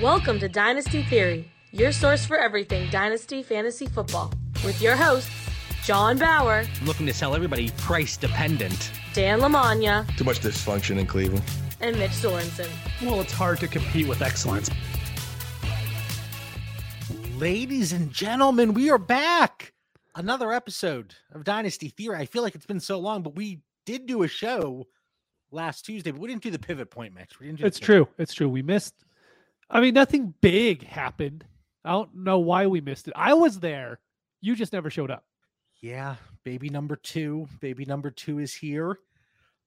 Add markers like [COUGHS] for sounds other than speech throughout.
Welcome to Dynasty Theory, your source for everything Dynasty Fantasy Football, with your hosts, John Bauer, I'm looking to sell everybody price dependent. Dan Lamagna, Too much dysfunction in Cleveland. and Mitch Sorensen. Well, it's hard to compete with excellence. Ladies and gentlemen, we are back. Another episode of Dynasty Theory. I feel like it's been so long, but we did do a show last Tuesday, but we didn't do the pivot point, Mitch. We didn't do the It's true. It's true. We missed. I mean, nothing big happened. I don't know why we missed it. I was there. You just never showed up. Yeah, baby number two. Baby number two is here.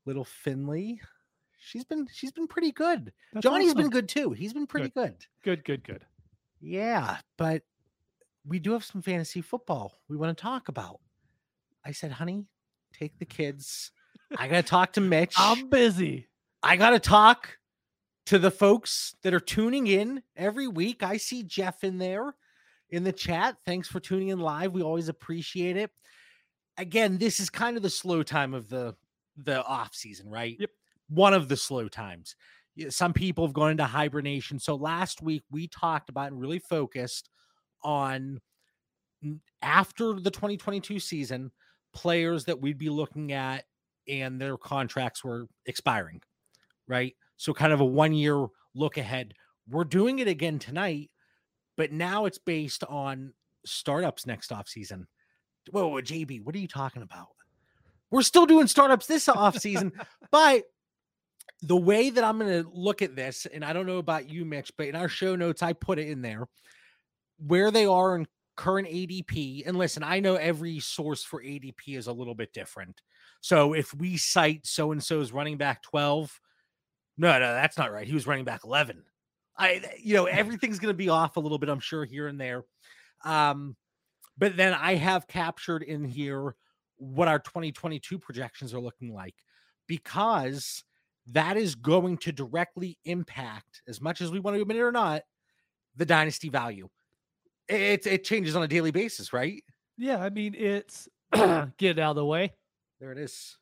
Little Finley. She's been she's been pretty good. That's Johnny's been good too. He's been pretty good. Good, good, good. Yeah, but we do have some fantasy football we want to talk about. I said, honey, take the kids. I got to talk to Mitch. I'm busy. I got to talk to the folks that are tuning in every week. I see Jeff in there in the chat. Thanks for tuning in live. We always appreciate it. Again, this is kind of the slow time of the the off season, right? Yep. One of the slow times. Some people have gone into hibernation. So last week we talked about and really focused on after the 2022 season players that we'd be looking at and their contracts were expiring, right? So, kind of a one year look ahead. We're doing it again tonight, but now it's based on startups next off season. Whoa, whoa, JB, what are you talking about? We're still doing startups this off season, but the way that I'm going to look at this, and I don't know about you, Mitch, but in our show notes, I put it in there where they are in current ADP. And listen, I know every source for ADP is a little bit different. So if we cite so and so's running back 12, no, no, that's not right. He was running back 11. I, you know, [LAUGHS] everything's going to be off a little bit, I'm sure, here and there. Um, but then I have captured in here what our 2022 projections are looking like because that is going to directly impact, as much as we want to admit it or not, the dynasty value. It, it changes on a daily basis, right? Yeah, I mean, it's [CLEARS THROAT] get it out of the way. There it is.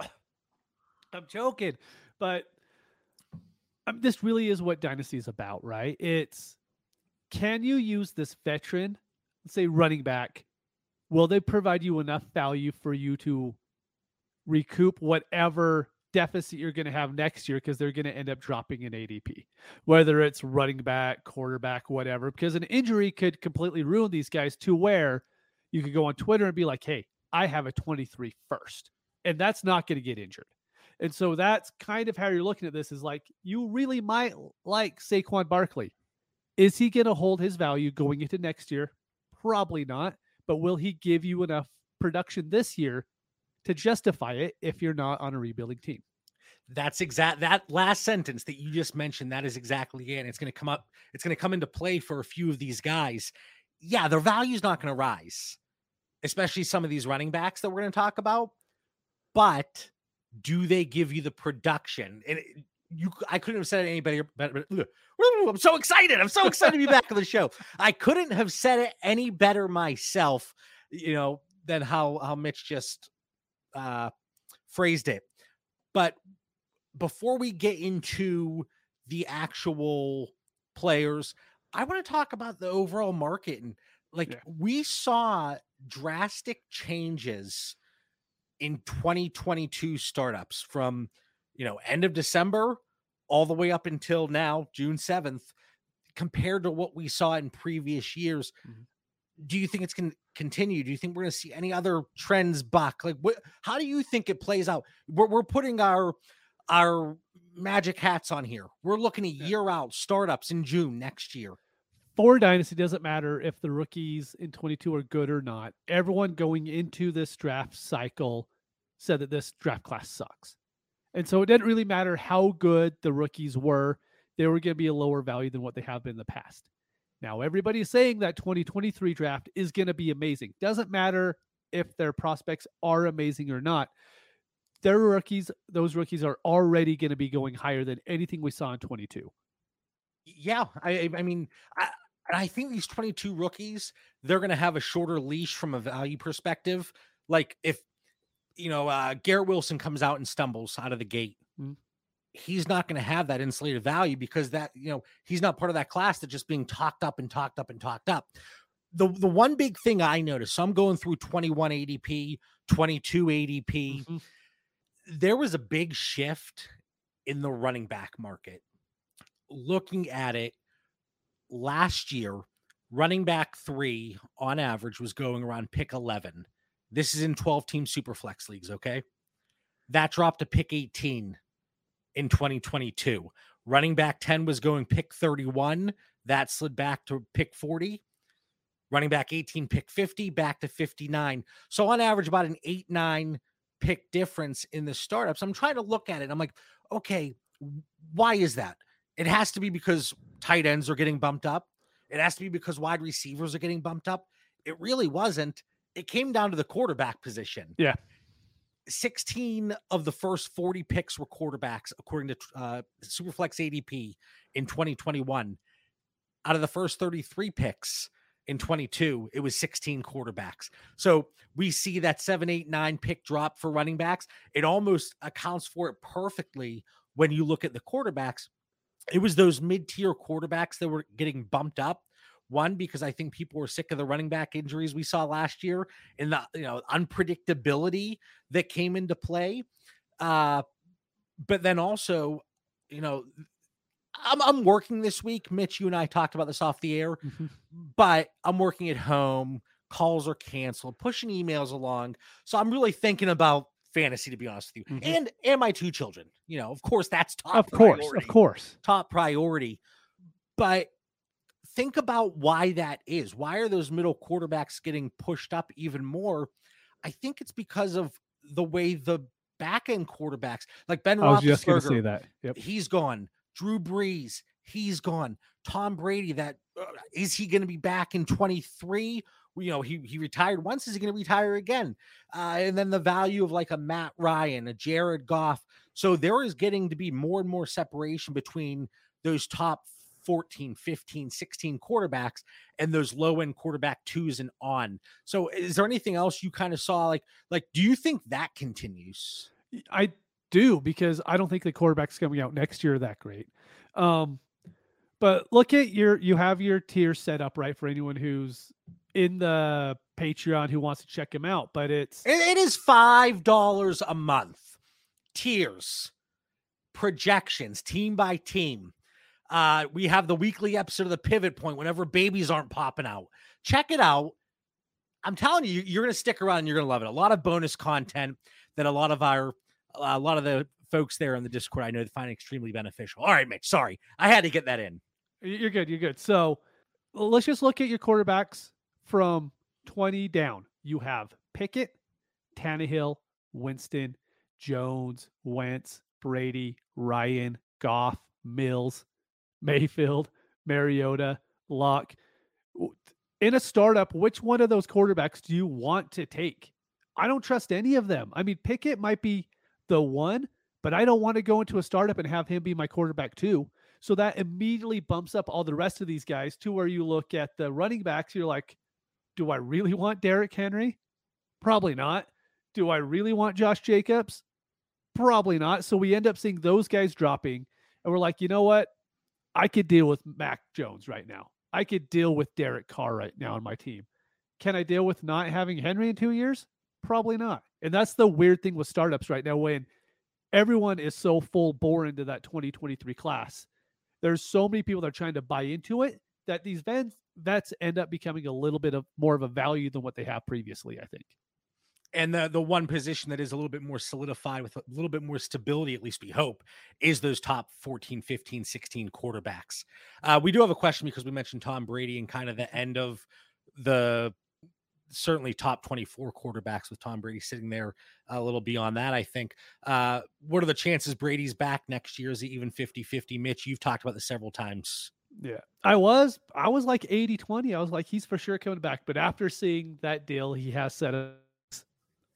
[COUGHS] I'm joking, but um, this really is what Dynasty is about, right? It's can you use this veteran, let's say running back, will they provide you enough value for you to recoup whatever deficit you're going to have next year because they're going to end up dropping in ADP, whether it's running back, quarterback, whatever, because an injury could completely ruin these guys to where you could go on Twitter and be like, hey, I have a 23 first, and that's not going to get injured. And so that's kind of how you're looking at this is like you really might like Saquon Barkley. Is he going to hold his value going into next year? Probably not. But will he give you enough production this year to justify it if you're not on a rebuilding team? That's exact that last sentence that you just mentioned. That is exactly it. And it's going to come up, it's going to come into play for a few of these guys. Yeah, their value's not going to rise, especially some of these running backs that we're going to talk about. But do they give you the production? And it- you, I couldn't have said it any better. I'm so excited. I'm so excited to be back on the show. I couldn't have said it any better myself, you know, than how how Mitch just uh phrased it. But before we get into the actual players, I want to talk about the overall market and like Yeah. we saw drastic changes in 2022 startups from you know end of December all the way up until now June 7th compared to what we saw in previous years. Mhm. Do you think it's going to continue? Do you think we're going to see any other trends buck? Like what how do you think it plays out? We're, we're putting our our magic hats on here. We're looking at Yeah. year out startups in June next year. For Dynasty, doesn't matter if the rookies in 22 are good or not. Everyone going into this draft cycle said that this draft class sucks. And so it didn't really matter how good the rookies were, they were going to be a lower value than what they have been in the past. Now, everybody's saying that 2023 draft is going to be amazing. Doesn't matter if their prospects are amazing or not. Their rookies, those rookies are already going to be going higher than anything we saw in 22. Yeah, I I- mean, I, I think these 22 rookies, they're going to have a shorter leash from a value perspective. Like if you know, uh Garrett Wilson comes out and stumbles out of the gate. Mm. he's not going to have that insulated value because that, you know, he's not part of that class that's just being talked up and talked up and talked up. The, the one big thing I noticed, so I'm going through 21 ADP, 22 ADP. Mhm. There was a big shift in the running back market. Looking at it last year, running back three on average was going around pick 11. This is in 12 team super flex leagues. Okay. That dropped to pick 18 in 2022. Running back 10 was going pick 31. That slid back to pick 40. Running back 18, pick 50, back to 59. So on average, about an 8 9 pick difference in the startups. I'm trying to look at it. I'm like, okay, why is that? It has to be because tight ends are getting bumped up. It has to be because wide receivers are getting bumped up. It really wasn't. It came down to the quarterback position. Yeah. 16 of the first 40 picks were quarterbacks, according to uh, Superflex ADP in 2021. Out of the first 33 picks in 22, it was 16 quarterbacks. So we see that seven, eight, nine pick drop for running backs. It almost accounts for it perfectly when you look at the quarterbacks. It was those mid tier quarterbacks that were getting bumped up. One, because I think people were sick of the running back injuries we saw last year and the you know unpredictability that came into play. Uh, but then also, you know, I'm, I'm working this week. Mitch, you and I talked about this off the air, Mhm. but I'm working at home. Calls are canceled, pushing emails along. So I'm really thinking about fantasy, to be honest with you, Mhm. and and my two children. You know, of course, that's top. Of course, of course. top priority. But think about why that is. Why are those middle quarterbacks getting pushed up even more? I think it's because of the way the back end quarterbacks, like Ben I was just going to say Roethlisberger, that. Yep. he's gone. Drew Brees, he's gone. Tom Brady, that uh, is he going to be back in 23? You know, he he retired once. Is he going to retire again? Uh, and then the value of like a Matt Ryan, a Jared Goff. So there is getting to be more and more separation between those top 14, 15, 16 quarterbacks and those low end quarterback twos and on. So is there anything else you kind of saw like like do you think that continues? I do because I don't think the quarterbacks coming out next year are that great. Um, but look at your you have your tier set up right for anyone who's in the Patreon who wants to check him out. But it's It, it is five dollars a month. Tiers, projections, team by team. Uh, we have the weekly episode of the Pivot Point whenever babies aren't popping out. Check it out. I'm telling you, you're going to stick around. and You're going to love it. A lot of bonus content that a lot of our, a lot of the folks there on the Discord I know find extremely beneficial. All right, Mitch. Sorry, I had to get that in. you're good. You're good. So let's just look at your quarterbacks from 20 down. You have Pickett, Tannehill, Winston, Jones, Wentz, Brady, Ryan, Goff, Mills, Mayfield, Mariota, Lock. In a startup, which one of those quarterbacks do you want to take? I don't trust any of them. I mean, Pickett might be the one, but I don't want to go into a startup and have him be my quarterback too. So that immediately bumps up all the rest of these guys to where you look at the running backs, you're like, do I really want Derrick Henry? Probably not. Do I really want Josh Jacobs? Probably not. So we end up seeing those guys dropping. And we're like, you know what? I could deal with Mac Jones right now. I could deal with Derek Carr right now on my team. Can I deal with not having Henry in two years? Probably not. And that's the weird thing with startups right now when everyone is so full bore into that 2023 class. There's so many people that are trying to buy into it that these vets, vets end up becoming a little bit of more of a value than what they have previously, I think. And the the one position that is a little bit more solidified with a little bit more stability, at least we hope, is those top 14, 15, 16 quarterbacks. Uh, we do have a question because we mentioned Tom Brady and kind of the end of the certainly top 24 quarterbacks with Tom Brady sitting there a little beyond that, I think. Uh, what are the chances Brady's back next year? Is he even 50 50? Mitch, you've talked about this several times. Yeah. I was I was like 80-20. I was like, he's for sure coming back. But after seeing that deal he has set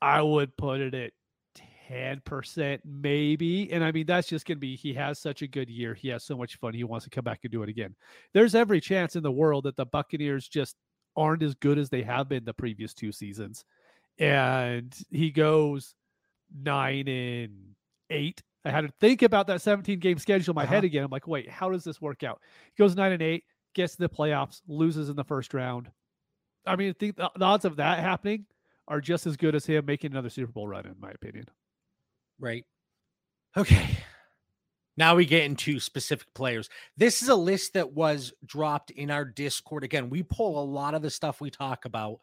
I would put it at 10% maybe. And I mean, that's just gonna be he has such a good year. He has so much fun. He wants to come back and do it again. There's every chance in the world that the Buccaneers just aren't as good as they have been the previous two seasons. And he goes nine and eight I had to think about that 17 game schedule in my Uh-huh. head again. I'm like, wait, how does this work out? He goes nine and eight, gets to the playoffs, loses in the first round. I mean, I think the odds of that happening are just as good as him making another Super Bowl run, in my opinion. Right. Okay. Now we get into specific players. This is a list that was dropped in our Discord. Again, we pull a lot of the stuff we talk about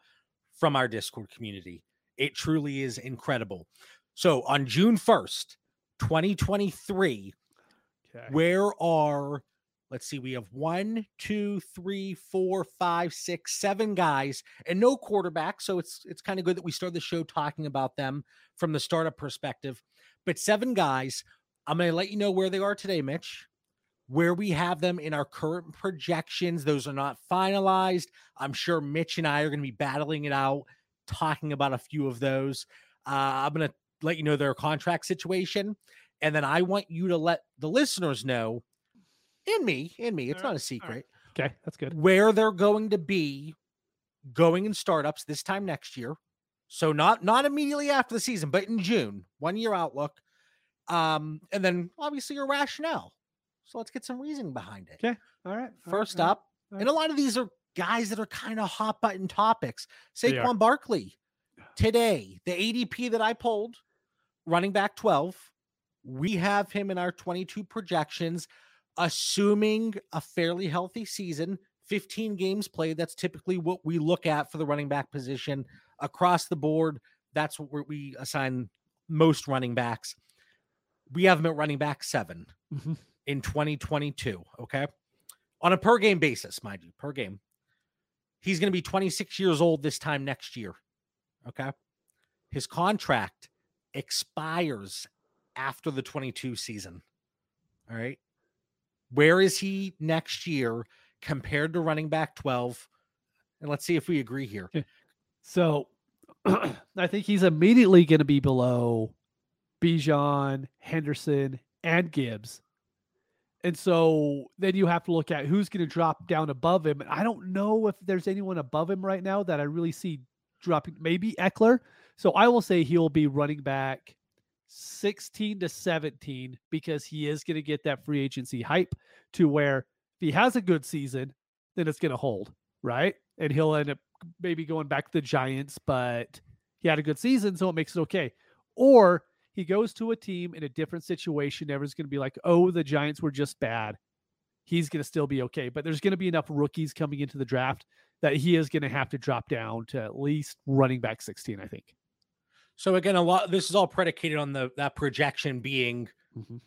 from our Discord community. It truly is incredible. So on June 1st, 2023, Okay. where are let's see we have one two three four five six seven guys and no quarterback so it's it's kind of good that we start the show talking about them from the startup perspective but seven guys i'm going to let you know where they are today mitch where we have them in our current projections those are not finalized i'm sure mitch and i are going to be battling it out talking about a few of those uh, i'm going to let you know their contract situation and then I want you to let the listeners know, in me, in me, it's All not a right, secret, Okay, that's good. where they're going to be going in startups this time next year. So not not immediately after the season, but in June, one year outlook. Um, and then obviously your rationale. So let's get some reasoning behind it. Okay, All right. right, First all right. up, all and a lot of these are guys that are kind of hot button topics. Saquon Barkley [SIGHS] today, the ADP that I pulled, running back 12. We have him in our 22 projections, assuming a fairly healthy season, 15 games played. That's typically what we look at for the running back position across the board. That's what we're- assign most running backs. We have him at running back seven Mhm. in 2022. Okay. On a per game basis, mind you, per game. He's going to be 26 years old this time next year. Okay. His contract expires after the 22 season. All right. Where is he next year compared to running back 12? And let's see if we agree here. So [CLEARS THROAT] I think he's immediately going to be below Bijan, Henderson, and Gibbs. And so then you have to look at who's going to drop down above him. And I don't know if there's anyone above him right now that I really see dropping. Maybe Ekeler. So I will say he'll be running back 16 to 17 because he is going to get that free agency hype to where if he has a good season, then it's going to hold, right? And he'll end up maybe going back to the Giants, but he had a good season, so it makes it okay. Or he goes to a team in a different situation. Everyone's going to be like, oh, the Giants were just bad. He's going to still be okay. But there's going to be enough rookies coming into the draft that he is going to have to drop down to at least running back 16, I think. So again, a lot this is all predicated on the that projection being Mhm.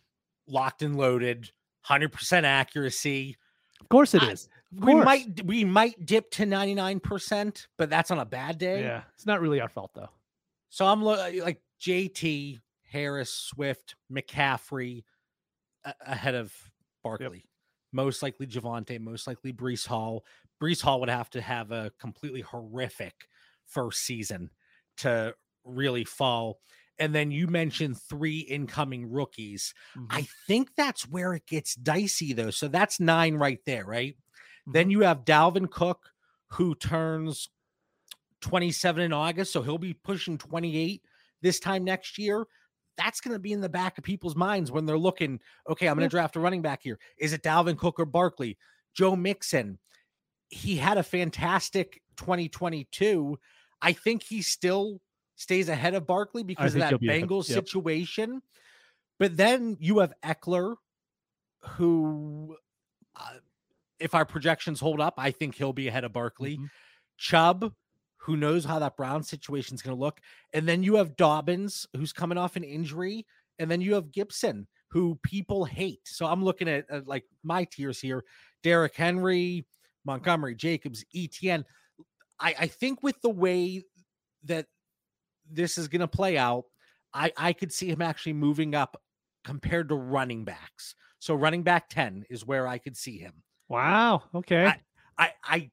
locked and loaded, 100% accuracy. Of course it I- is. Of We course. might we might dip to 99%, but that's on a bad day. Yeah. It's not really our fault, though. So I'm lo- uh, like JT, Harris, Swift, McCaffrey a- ahead of Barkley. Most likely Javonte, most likely Breece Hall. Breece Hall would have to have a completely horrific first season to really fall. And then you mentioned three incoming rookies. Mhm. I think that's where it gets dicey, though. So that's nine right there, right? Mm-hmm. Then you have Dalvin Cook, who turns 27 in August. So he'll be pushing 28 this time next year. That's going to be in the back of people's minds when they're looking, okay, I'm going Yeah. to draft a running back here. Is it Dalvin Cook or Barkley? Joe Mixon, he had a fantastic 2022. I think he's still stays ahead of Barkley because of that be. Bengals Yep. situation. But then you have Ekeler, who, uh, if our projections hold up, I think he'll be ahead of Barkley. Mhm. Chubb, who knows how that Brown situation is going to look. And then you have Dobbins, who's coming off an injury. And then you have Gibson, who people hate. So I'm looking at, at like my tiers here Derrick Henry, Montgomery, Jacobs, ETN. I, I think with the way that this is going to play out, I, I could see him actually moving up compared to running backs. So running back 10 is where I could see him. Wow. Okay. I I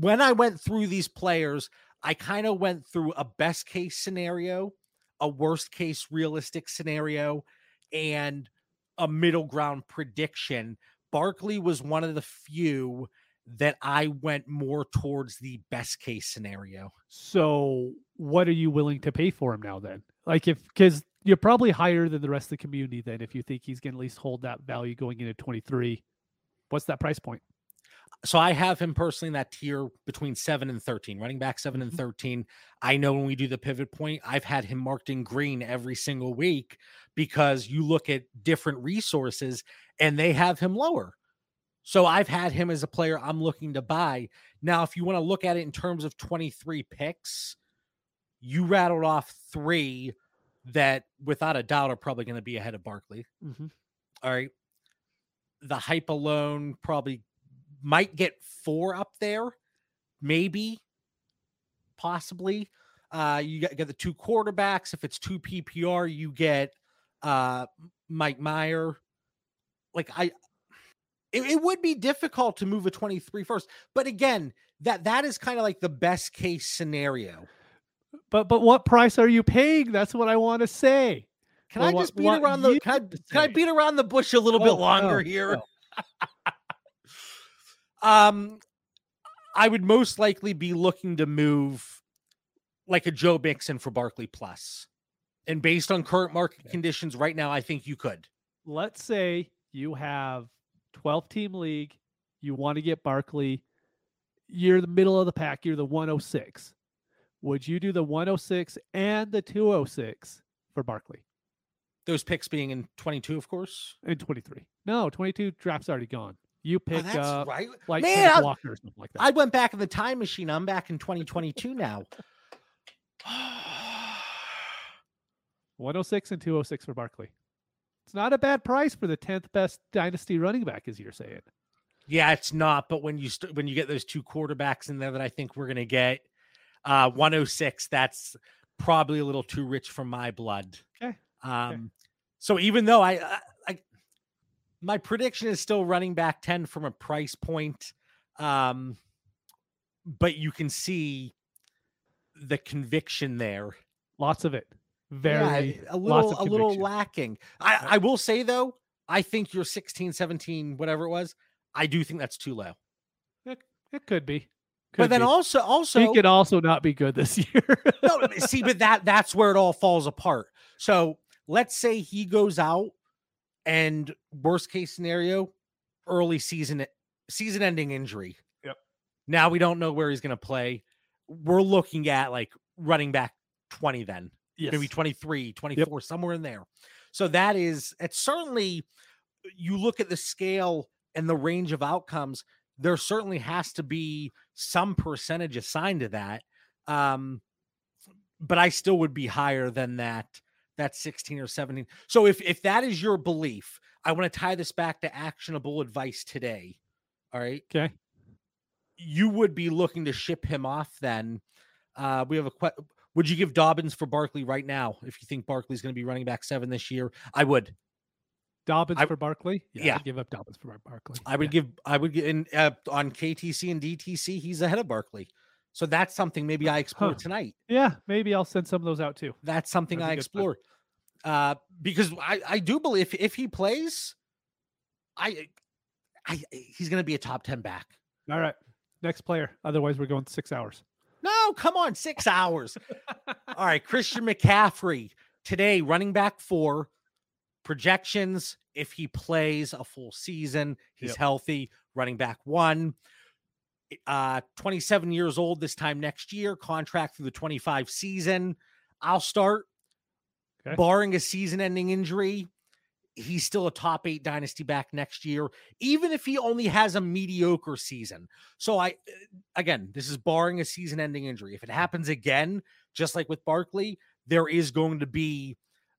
when I went through these players, I kind of went through a best case scenario, a worst case realistic scenario, and a middle ground prediction. Barkley was one of the few that I went more towards the best case scenario. So, what are you willing to pay for him now then? Like, if because you're probably higher than the rest of the community then if you think he's going to at least hold that value going into 23. What's that price point? So I have him personally in that tier between seven and 13, running back 7 and Mhm. 13. I know when we do the pivot point, I've had him marked in green every single week because you look at different resources and they have him lower. So I've had him as a player I'm looking to buy. Now, if you want to look at it in terms of 23 picks, you rattled off three that without a doubt are probably going to be ahead of Barkley. Mhm. All right. The hype alone probably might get four up there, maybe, possibly. Uh, you get, get the two quarterbacks. If it's two PPR, you get uh Mike Mayer. Like I it, it would be difficult to move a 23 first, but again, that that is kind of like the best case scenario. But but what price are you paying? That's what I want to say. Can Or I what- just beat what around the can I, can I beat around the bush a little bit Oh, longer oh, here? [LAUGHS] um I would most likely be looking to move like a Joe Mixon for Barkley Plus. And based on current market Okay. conditions right now, I think you could. Let's say you have 12 team league, you want to get Barkley, you're the middle of the pack, you're the 106. Would you do the 106 and the 206 for Barkley Those picks being in 22, of course. in 23? No, 22 draft's already gone. You Oh, pick that's up right. like Man, I- Walker or something like that. I went back in the time machine. I'm back in 2022 now. [LAUGHS] [SIGHS] 106 and 206 for Barkley. It's not a bad price for the 10th best dynasty running back, as you're saying. Yeah, it's not. But when you st- when you get those two quarterbacks in there that I think we're gonna get, uh, 106, that's probably a little too rich for my blood. Okay, Um, so even though I, I, I, my prediction is still running back 10 from a price point, um, but you can see the conviction there. Lots of it. Very Yeah, a little a little lacking. I, uh I will say though, I think your 16, 17, whatever it was, I do think that's too low. It, it could be. but then be. also also he could also not be good this [LAUGHS] year. no, no, see, but that that's where it all falls apart. So let's say he goes out and worst case scenario, early season season ending injury. Yep. Now we don't know where he's gonna play. We're looking at like running back 20 then. Yes. maybe 23, 24, somewhere in there. So that is it's certainly you look at the scale and the range of outcomes, there certainly has to be some percentage assigned to that. Um, but I still would be higher than that that 16 or 17. So if if that is your belief, I want to tie this back to actionable advice today. All right Okay. you would be looking to ship him off then. Uh, we have a que- would you give Dobbins for Barkley right now if you think Barkley's going to be running back seven this year? I would. Dobbins I- for Barkley. yeah. I'd give up Dobbins for Bar- Barkley. I would give. I would get in uh, on KTC and DTC. He's ahead of Barkley, so that's something maybe I explore Huh. tonight. Yeah, maybe I'll send some of those out too. That's something That'd I explore. Uh, because I I do believe if, if he plays, I I he's going to be a top ten back. All right. Next player. Otherwise, we're going six hours. No, come on, six hours. All right, Christian McCaffrey today, running back four. Projections: if he plays a full season, he's Yep. healthy. Running back one. Uh, 27 years old this time next year. Contract through the 25 season. I'll start. Okay. Barring a season-ending injury, he's still a top eight dynasty back next year, even if he only has a mediocre season. So I again, this is barring a season-ending injury. If it happens again, just like with Barkley, there is going to be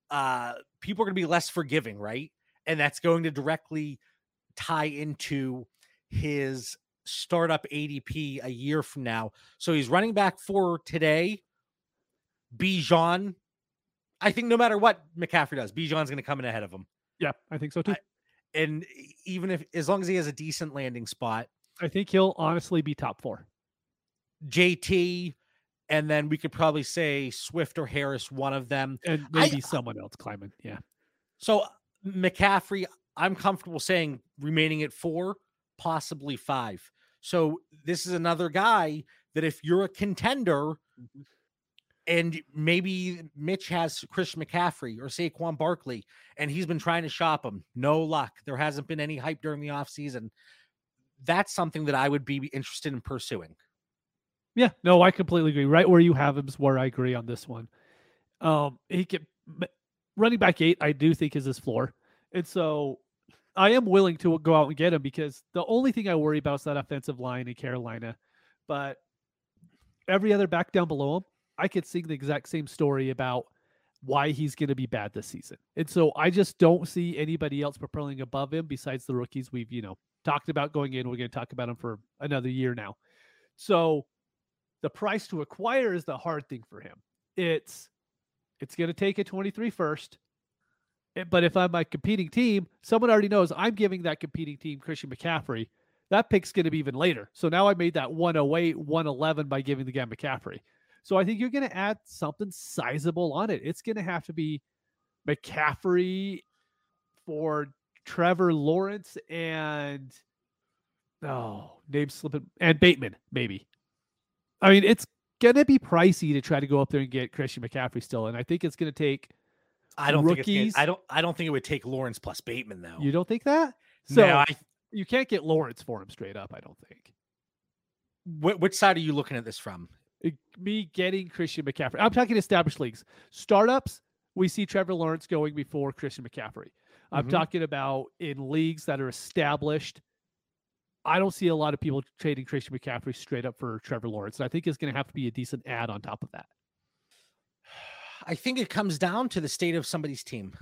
uh people are going to be less forgiving, right? And that's going to directly tie into his startup ADP a year from now. So he's running back for today. Bijan. I think no matter what McCaffrey does, Bijan's going to come in ahead of him. Yeah, I think so too. I- And even if, as long as he has a decent landing spot, I think he'll honestly be top four. JT, and then we could probably say Swift or Harris, one of them. And I- maybe someone else climbing. Yeah. So McCaffrey, I'm comfortable saying remaining at four, possibly five. So this is another guy that if you're a contender, mm-hmm. And maybe Mitch has Chris McCaffrey or Saquon Barkley, and he's been trying to shop him. No luck. There hasn't been any hype during the offseason. That's something that I would be interested in pursuing. Yeah, no, I completely agree. Right where you have him is where I agree on this one. Um, he can running back eight, I do think is his floor, and so I am willing to go out and get him because the only thing I worry about is that offensive line in Carolina, but every other back down below him, I could sing the exact same story about why he's going to be bad this season. And so I just don't see anybody else propelling above him besides the rookies we've, you know, talked about going in. We're going to talk about him for another year now. So the price to acquire is the hard thing for him. It's it's going to take a 23 first. Eh, but if I'm a competing team, someone already knows I'm giving that competing team Christian McCaffrey. That pick's going to be even later. So now I made that 108, 111 by giving the guy McCaffrey. So I think you're going to add something sizable on it. It's going to have to be McCaffrey for Trevor Lawrence and oh, name slipping and Bateman maybe. I mean, it's going to be pricey to try to go up there and get Christian McCaffrey still, and I think it's going to take. I don't rookies. think it's gonna, I don't I don't think it would take Lawrence plus Bateman though. You don't think that? So no, I, you can't get Lawrence for him straight up. I don't think. wh- which side are you looking at this from? Me getting Christian McCaffrey. I'm talking established leagues. Startups, we see Trevor Lawrence going before Christian McCaffrey. I'm Mhm. talking about in leagues that are established. I don't see a lot of people trading Christian McCaffrey straight up for Trevor Lawrence. And I think it's going to have to be a decent ad on top of that. I think it comes down to the state of somebody's team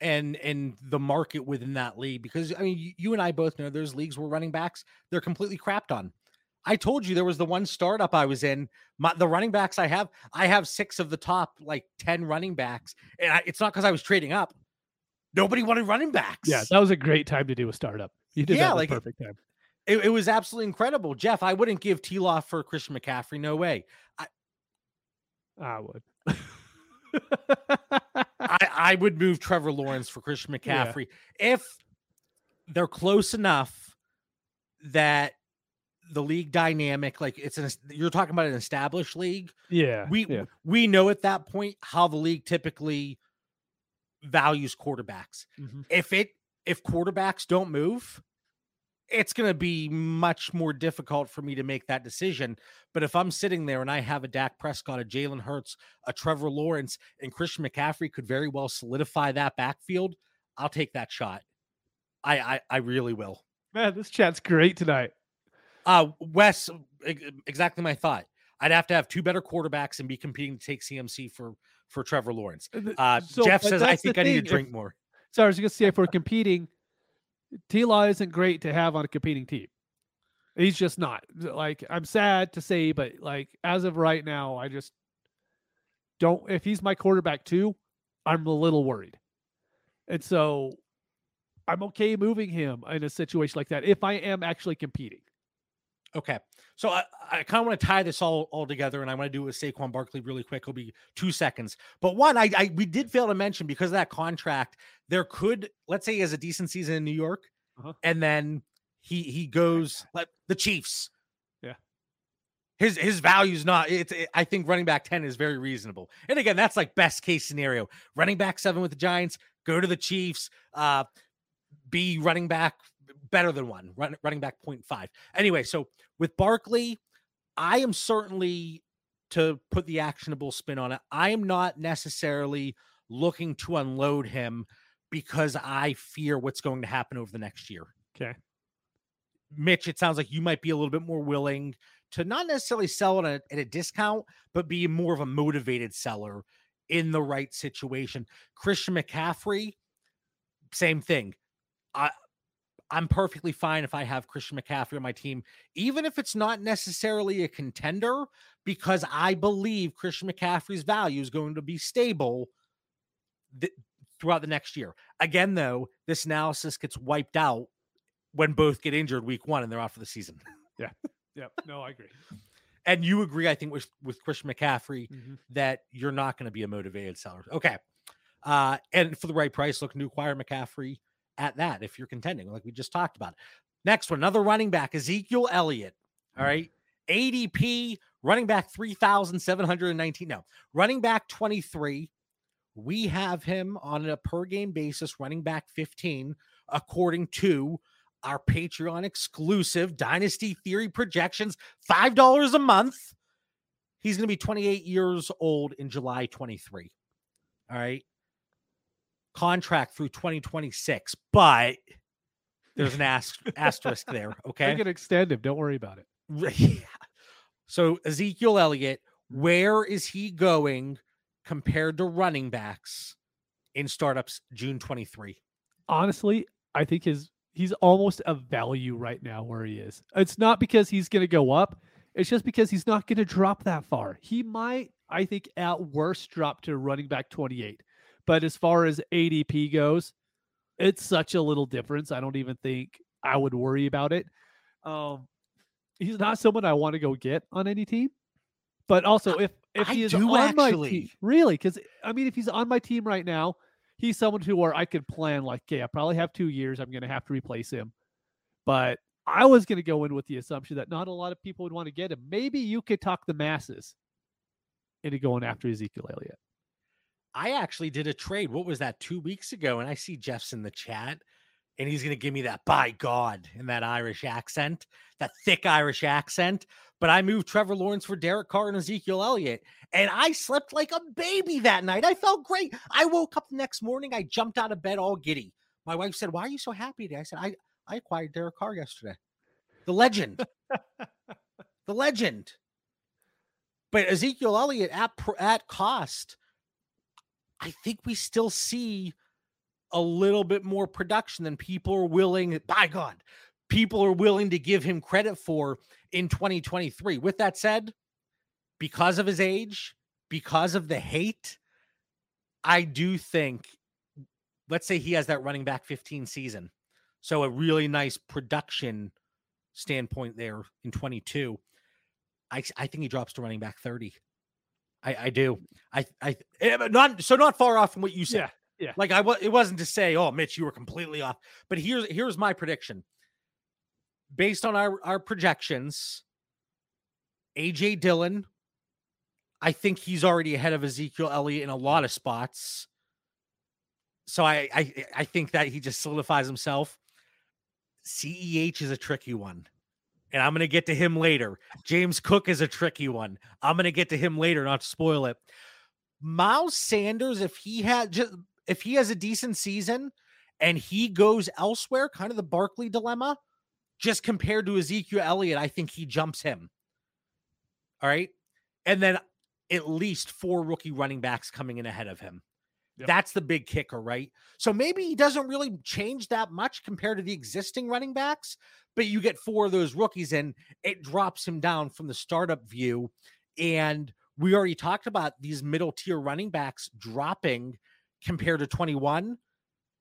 and and the market within that league because I mean you, you and I both know there's leagues where running backs they're completely crapped on. I told you there was the one startup I was in. My, the running backs I have, I have six of the top like ten running backs, and I, it's not because I was trading up. Nobody wanted running backs. Yeah, that was a great time to do a startup. You did Yeah, that at like perfect time. it, it was absolutely incredible, Jeff. I wouldn't give T Law for Christian McCaffrey. No way. I would. I, I would move Trevor Lawrence for Christian Yeah. McCaffrey if they're close enough that the league dynamic, like it's an you're talking about an established league. yeah. We yeah. we know at that point how the league typically values quarterbacks. Mhm. If it if quarterbacks don't move, it's going to be much more difficult for me to make that decision. But if I'm sitting there and I have a Dak Prescott, a Jalen Hurts, a Trevor Lawrence, and Christian McCaffrey could very well solidify that backfield, I'll take that shot. I I, I really will. Man, this chat's great tonight. Uh Wes, exactly my thought. I'd have to have two better quarterbacks and be competing to take CMC for for Trevor Lawrence. Uh, so- Jeff says I think I need to thing, if- drink more. So I was going to say, if we're [LAUGHS] competing, T Law isn't great to have on a competing team. He's just not. Like, I'm sad to say, but like as of right now, I just don't. If he's my quarterback too, I'm a little worried, and so I'm okay moving him in a situation like that if I am actually competing. Okay. So I, I kind of want to tie this all all together, and I want to do it with Saquon Barkley really quick. It'll be two seconds. But one, I, I we did fail to mention because of that contract, there could let's say he has a decent season in New York, Uh-huh. and then he he goes like the Chiefs. Yeah. His his value's not. It's it, I think running back ten is very reasonable. And again, that's like best case scenario. Running back seven with the Giants, go to the Chiefs. Uh, be running back better than one, run, running back 0.5. Anyway, so with Barkley, I am certainly to put the actionable spin on it. I am not necessarily looking to unload him because I fear what's going to happen over the next year. Okay. Mitch, it sounds like you might be a little bit more willing to not necessarily sell it at, at a discount, but be more of a motivated seller in the right situation. Christian McCaffrey, same thing. I I'm perfectly fine if I have Christian McCaffrey on my team, even if it's not necessarily a contender, because I believe Christian McCaffrey's value is going to be stable th- throughout the next year. Again, though, this analysis gets wiped out when both get injured week one and they're out for the season. [LAUGHS] Yeah. Yep. No, I agree. And you agree, I think, with, with Christian McCaffrey Mhm. that you're not going to be a motivated seller. Okay. Uh, and for the right price, look, to acquire McCaffrey at that if you're contending, like we just talked about. Next one, another running back, Ezekiel Elliott. All mm. right. ADP Running back 3,719. No, running back 23. We have him on a per game basis, running back 15, according to our Patreon exclusive Dynasty Theory projections, $5 a month. He's going to be 28 years old in July 23. All right. Contract through 2026, but there's an ast- [LAUGHS] asterisk there. Okay. I can extend him. Don't worry about it. Right. [LAUGHS] So Ezekiel Elliott, where is he going compared to running backs in startups June 23? Honestly, I think his he's almost a value right now where he is. It's not because he's going to go up. It's just because he's not going to drop that far. He might, I think, at worst drop to running back 28. But as far as ADP goes, it's such a little difference. I don't even think I would worry about it. Um, he's not someone I want to go get on any team. But also, if if I he is do on my team, really, because I mean, if he's on my team right now, he's someone who where I could plan like, okay, I probably have two years. I'm going to have to replace him. But I was going to go in with the assumption that not a lot of people would want to get him. Maybe you could talk the masses into going after Ezekiel Elliott. I actually did a trade. What was that? Two weeks ago, and I see Jeff's in the chat, and he's going to give me that by God in that Irish accent, that thick Irish accent. But I moved Trevor Lawrence for Derek Carr and Ezekiel Elliott, and I slept like a baby that night. I felt great. I woke up the next morning. I jumped out of bed all giddy. My wife said, "Why are you so happy today?" I said, "I I acquired Derek Carr yesterday, the legend, [LAUGHS] the legend." But Ezekiel Elliott at at cost, I think we still see a little bit more production than people are willing. By God, people are willing to give him credit for in 2023. With that said, because of his age, because of the hate, I do think, let's say he has that running back 15 season. So a really nice production standpoint there in 22. I, I think he drops to running back 30. I, I do. I, I, eh, not so not far off from what you said. Yeah, yeah. Like I was, it wasn't to say, oh, Mitch, you were completely off. But here's here's my prediction. Based on our our projections, AJ Dillon, I think he's already ahead of Ezekiel Elliott in a lot of spots. So I I I think that he just solidifies himself. CEH is a tricky one. And I'm going to get to him later. James Cook is a tricky one. I'm going to get to him later, not to spoil it. Miles Sanders, if he had just if he has a decent season and he goes elsewhere, kind of the Barkley dilemma, just compared to Ezekiel Elliott, I think he jumps him. All right. And then at least four rookie running backs coming in ahead of him. Yep. That's the big kicker, right? So maybe he doesn't really change that much compared to the existing running backs, but you get four of those rookies and it drops him down from the startup view. And we already talked about these middle tier running backs dropping compared to 21.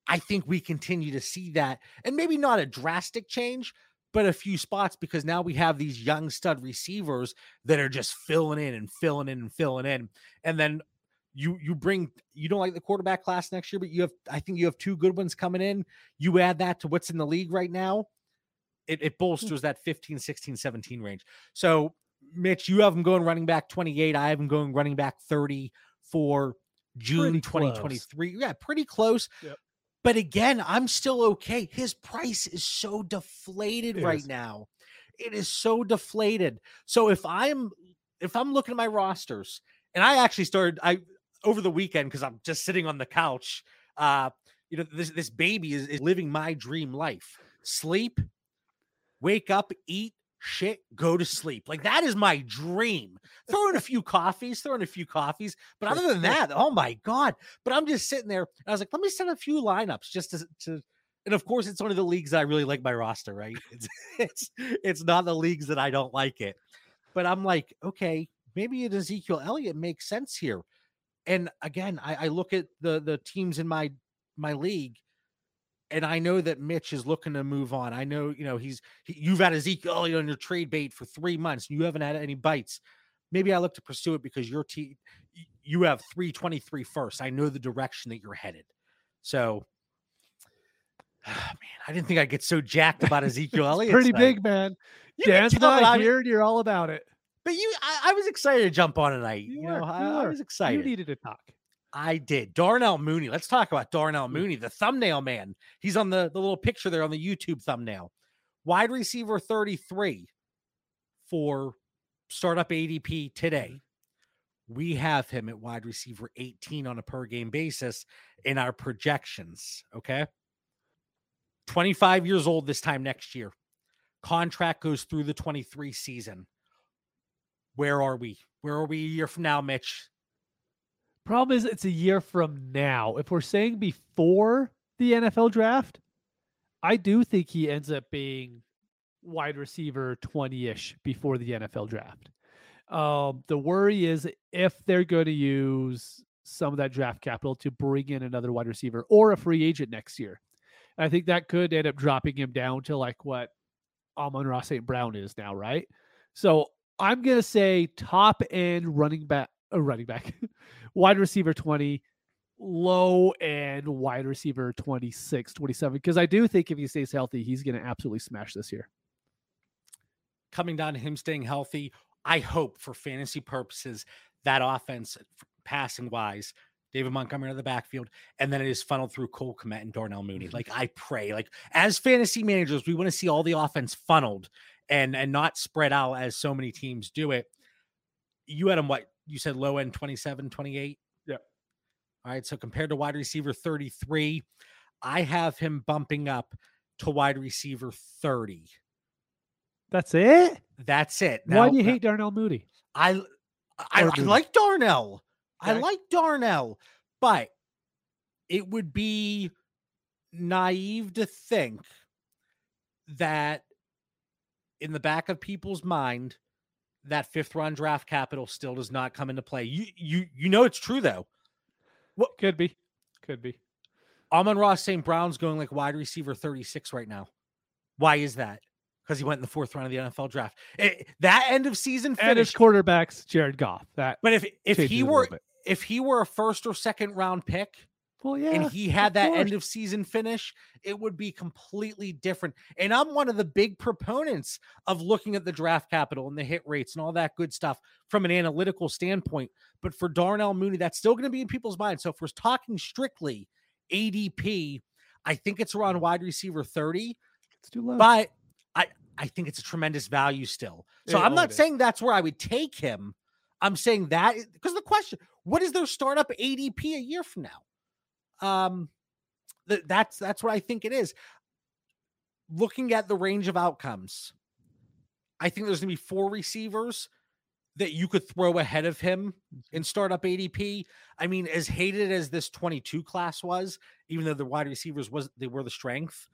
I think we continue to see that, and maybe not a drastic change, but a few spots because now we have these young stud receivers that are just filling in and filling in and filling in. And then you you bring you don't like the quarterback class next year, but you have I think you have two good ones coming in. You add that to what's in the league right now. It, it hmm. bolsters that 15, 16, 17 range. So Mitch, you have them going running back 28. I have them going running back 30 for June Pretty close. 2023. Yeah, pretty close. Yep. But again, I'm still okay. His price is so deflated It right is. now. It is so deflated. So if I'm if I'm looking at my rosters, and I actually started I over the weekend because I'm just sitting on the couch. Uh, you know, this this baby is, is living my dream life. Sleep, wake up, eat, shit, go to sleep. Like that is my dream. Throw in a few coffees, throw in a few coffees. But other than that, oh my god. But I'm just sitting there. I was like, let me set a few lineups just to, to and of course it's one of the leagues that I really like my roster, right? [LAUGHS] It's it's it's not the leagues that I don't like it. But I'm like, okay, maybe an Ezekiel Elliott makes sense here. And again, I, I look at the the teams in my my league, and I know that Mitch is looking to move on. I know, you know, he's he, you've had Ezekiel on your trade bait for three months, and you haven't had any bites. Maybe I look to pursue it because your team you have 323 first. I know the direction that you're headed. So [SIGHS] man, I didn't think I'd get so jacked about [LAUGHS] Ezekiel Elliott. pretty tonight. big, man. You Dan's not here, and you're all about it. But you, I, I was excited to jump on tonight. You, You know, were, I, you I was You needed to talk. I did. Darnell Mooney. Let's talk about Darnell Mm. Mooney, the thumbnail man. He's on the, the little picture there on the YouTube thumbnail. Wide receiver 33 for startup ADP today. We have him at wide receiver 18 on a per game basis in our projections. Okay. 25 years old this time next year. Contract goes through the 23 season. Where are we? Where are we a year from now, Mitch? Problem is, it's a year from now. If we're saying before the NFL draft, I do think he ends up being wide receiver 20 ish before the NFL draft. Um, the worry is if they're going to use some of that draft capital to bring in another wide receiver or a free agent next year. I think that could end up dropping him down to like what Amon-Ra St. Brown is now, right? So I'm gonna say top end running back, uh, running back, [LAUGHS] wide receiver 20, low end wide receiver 26, 27. Because I do think if he stays healthy, he's gonna absolutely smash this year. coming down to him staying healthy. I hope for fantasy purposes that offense passing wise, David Montgomery out of the backfield, and then it is funneled through Cole Kmet and Darnell Mooney. Like I pray, like as fantasy managers, we want to see all the offense funneled and and not spread out as so many teams do it. You had him what you said low end 27, 28. Yeah. All right. So compared to wide receiver 33, I have him bumping up to wide receiver 30. That's it. That's it. Why do you hate Darnell Mooney? I I, Or I like Darnell. I like Darnell, but it would be naive to think that in the back of people's mind that fifth round draft capital still does not come into play. You you you know it's true though. What Could be. Could be. Amon-Ra St. Brown's going like wide receiver 36 right now. Why is that? Because he went in the fourth round of the NFL draft. Eh, that end of season And his finish. quarterback's Jared Goff. That But if if he were if he were a first or second round pick well, yeah, and he had that end of season finish, it would be completely different. And I'm one of the big proponents of looking at the draft capital and the hit rates and all that good stuff from an analytical standpoint. But for Darnell Mooney, that's still going to be in people's minds. So if we're talking strictly ADP, I think it's around mm. wide receiver 30, It's too low. but I I think it's a tremendous value still. So Yeah, I'm oh, not saying that's where I would take him. I'm saying that because the question, what is their startup ADP a year from now? Um, th- that's that's what I think it is. Looking at the range of outcomes, I think there's gonna be four receivers that you could throw ahead of him in startup ADP. I mean, as hated as this 22 class was, even though the wide receivers was they were the strength,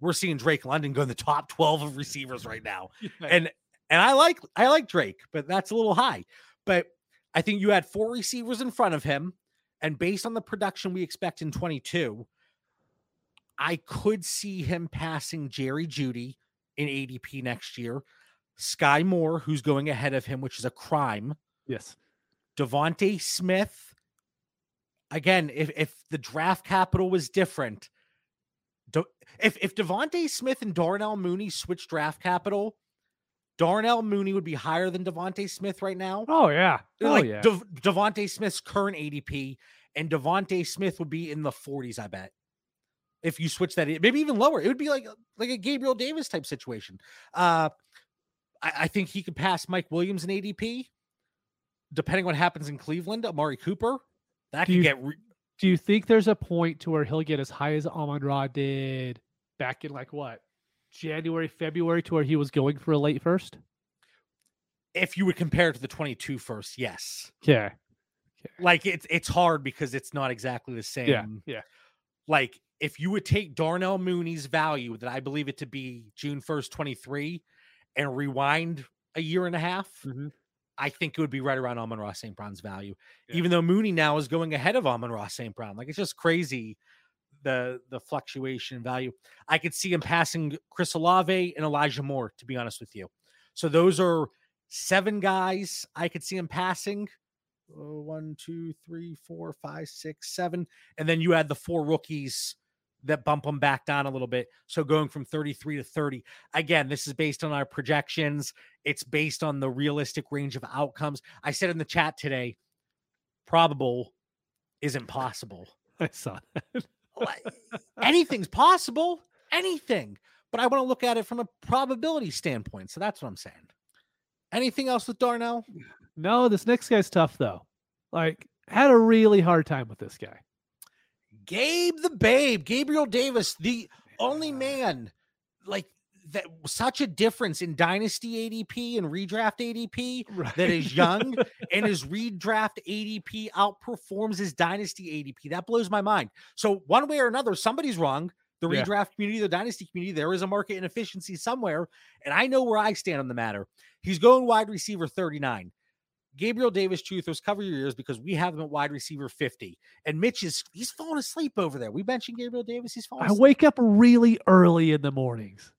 we're seeing Drake London go in the top 12 of receivers right now. [LAUGHS] And and I like I like Drake, but that's a little high. But I think you had four receivers in front of him, and based on the production we expect in 22, I could see him passing Jerry Jeudy in ADP next year. Skyy Moore, who's going ahead of him, which is a crime. yes. DeVonta Smith. Again, if if the draft capital was different, Do- if if DeVonta Smith and Darnell Mooney switch draft capital, Darnell Mooney would be higher than DeVonta Smith right now. Oh yeah. Oh like yeah. Dev- DeVonta Smith's current ADP, and DeVonta Smith would be in the 40s. I bet if you switch that, maybe even lower. It would be like like a Gabriel Davis type situation. Uh, I, I think he could pass Mike Williams in ADP, depending what happens in Cleveland. Amari Cooper, that Do could you- get. Re- Do you think there's a point to where he'll get as high as Amon Ra did back in like what January, February, to where he was going for a late first? if you would compare it to the 22 first, yes. Yeah. Like it's it's hard because it's not exactly the same. Yeah. Yeah. like if you would take Darnell Mooney's value that I believe it to be June 1st, 23, and rewind a year and a half, Mhm. I think it would be right around Amon-Ra St. Brown's value. Yeah. Even though Mooney now is going ahead of Amon-Ra St. Brown. Like it's just crazy the the fluctuation in value. I could see him passing Chris Olave and Elijah Moore, to be honest with you. So those are seven guys I could see him passing. Uh, One, two, three, four, five, six, seven. And then you add the four rookies that bump them back down a little bit. So going from 33 to 30. Again, this is based on our projections. It's based on the realistic range of outcomes. I said in the chat today, probable isn't possible. [LAUGHS] I saw that. Anything's possible. Anything. But I want to look at it from a probability standpoint. So that's what I'm saying. Anything else with Darnell? No, this next guy's tough though. Like, had a really hard time with this guy. Gabe the Babe, Gabriel Davis, the only man like that such a difference in dynasty ADP and redraft ADP Right. that is young [LAUGHS] and his redraft ADP outperforms his dynasty ADP. That blows my mind. So one way or another, somebody's wrong. The Yeah. redraft community, the dynasty community, there is a market inefficiency somewhere, and I know where I stand on the matter. He's going wide receiver 39. Gabriel Davis, truthers, cover your ears because we have him at wide receiver 50. And Mitch is he's falling asleep over there. We mentioned Gabriel Davis, he's falling I asleep. wake up really early in the mornings.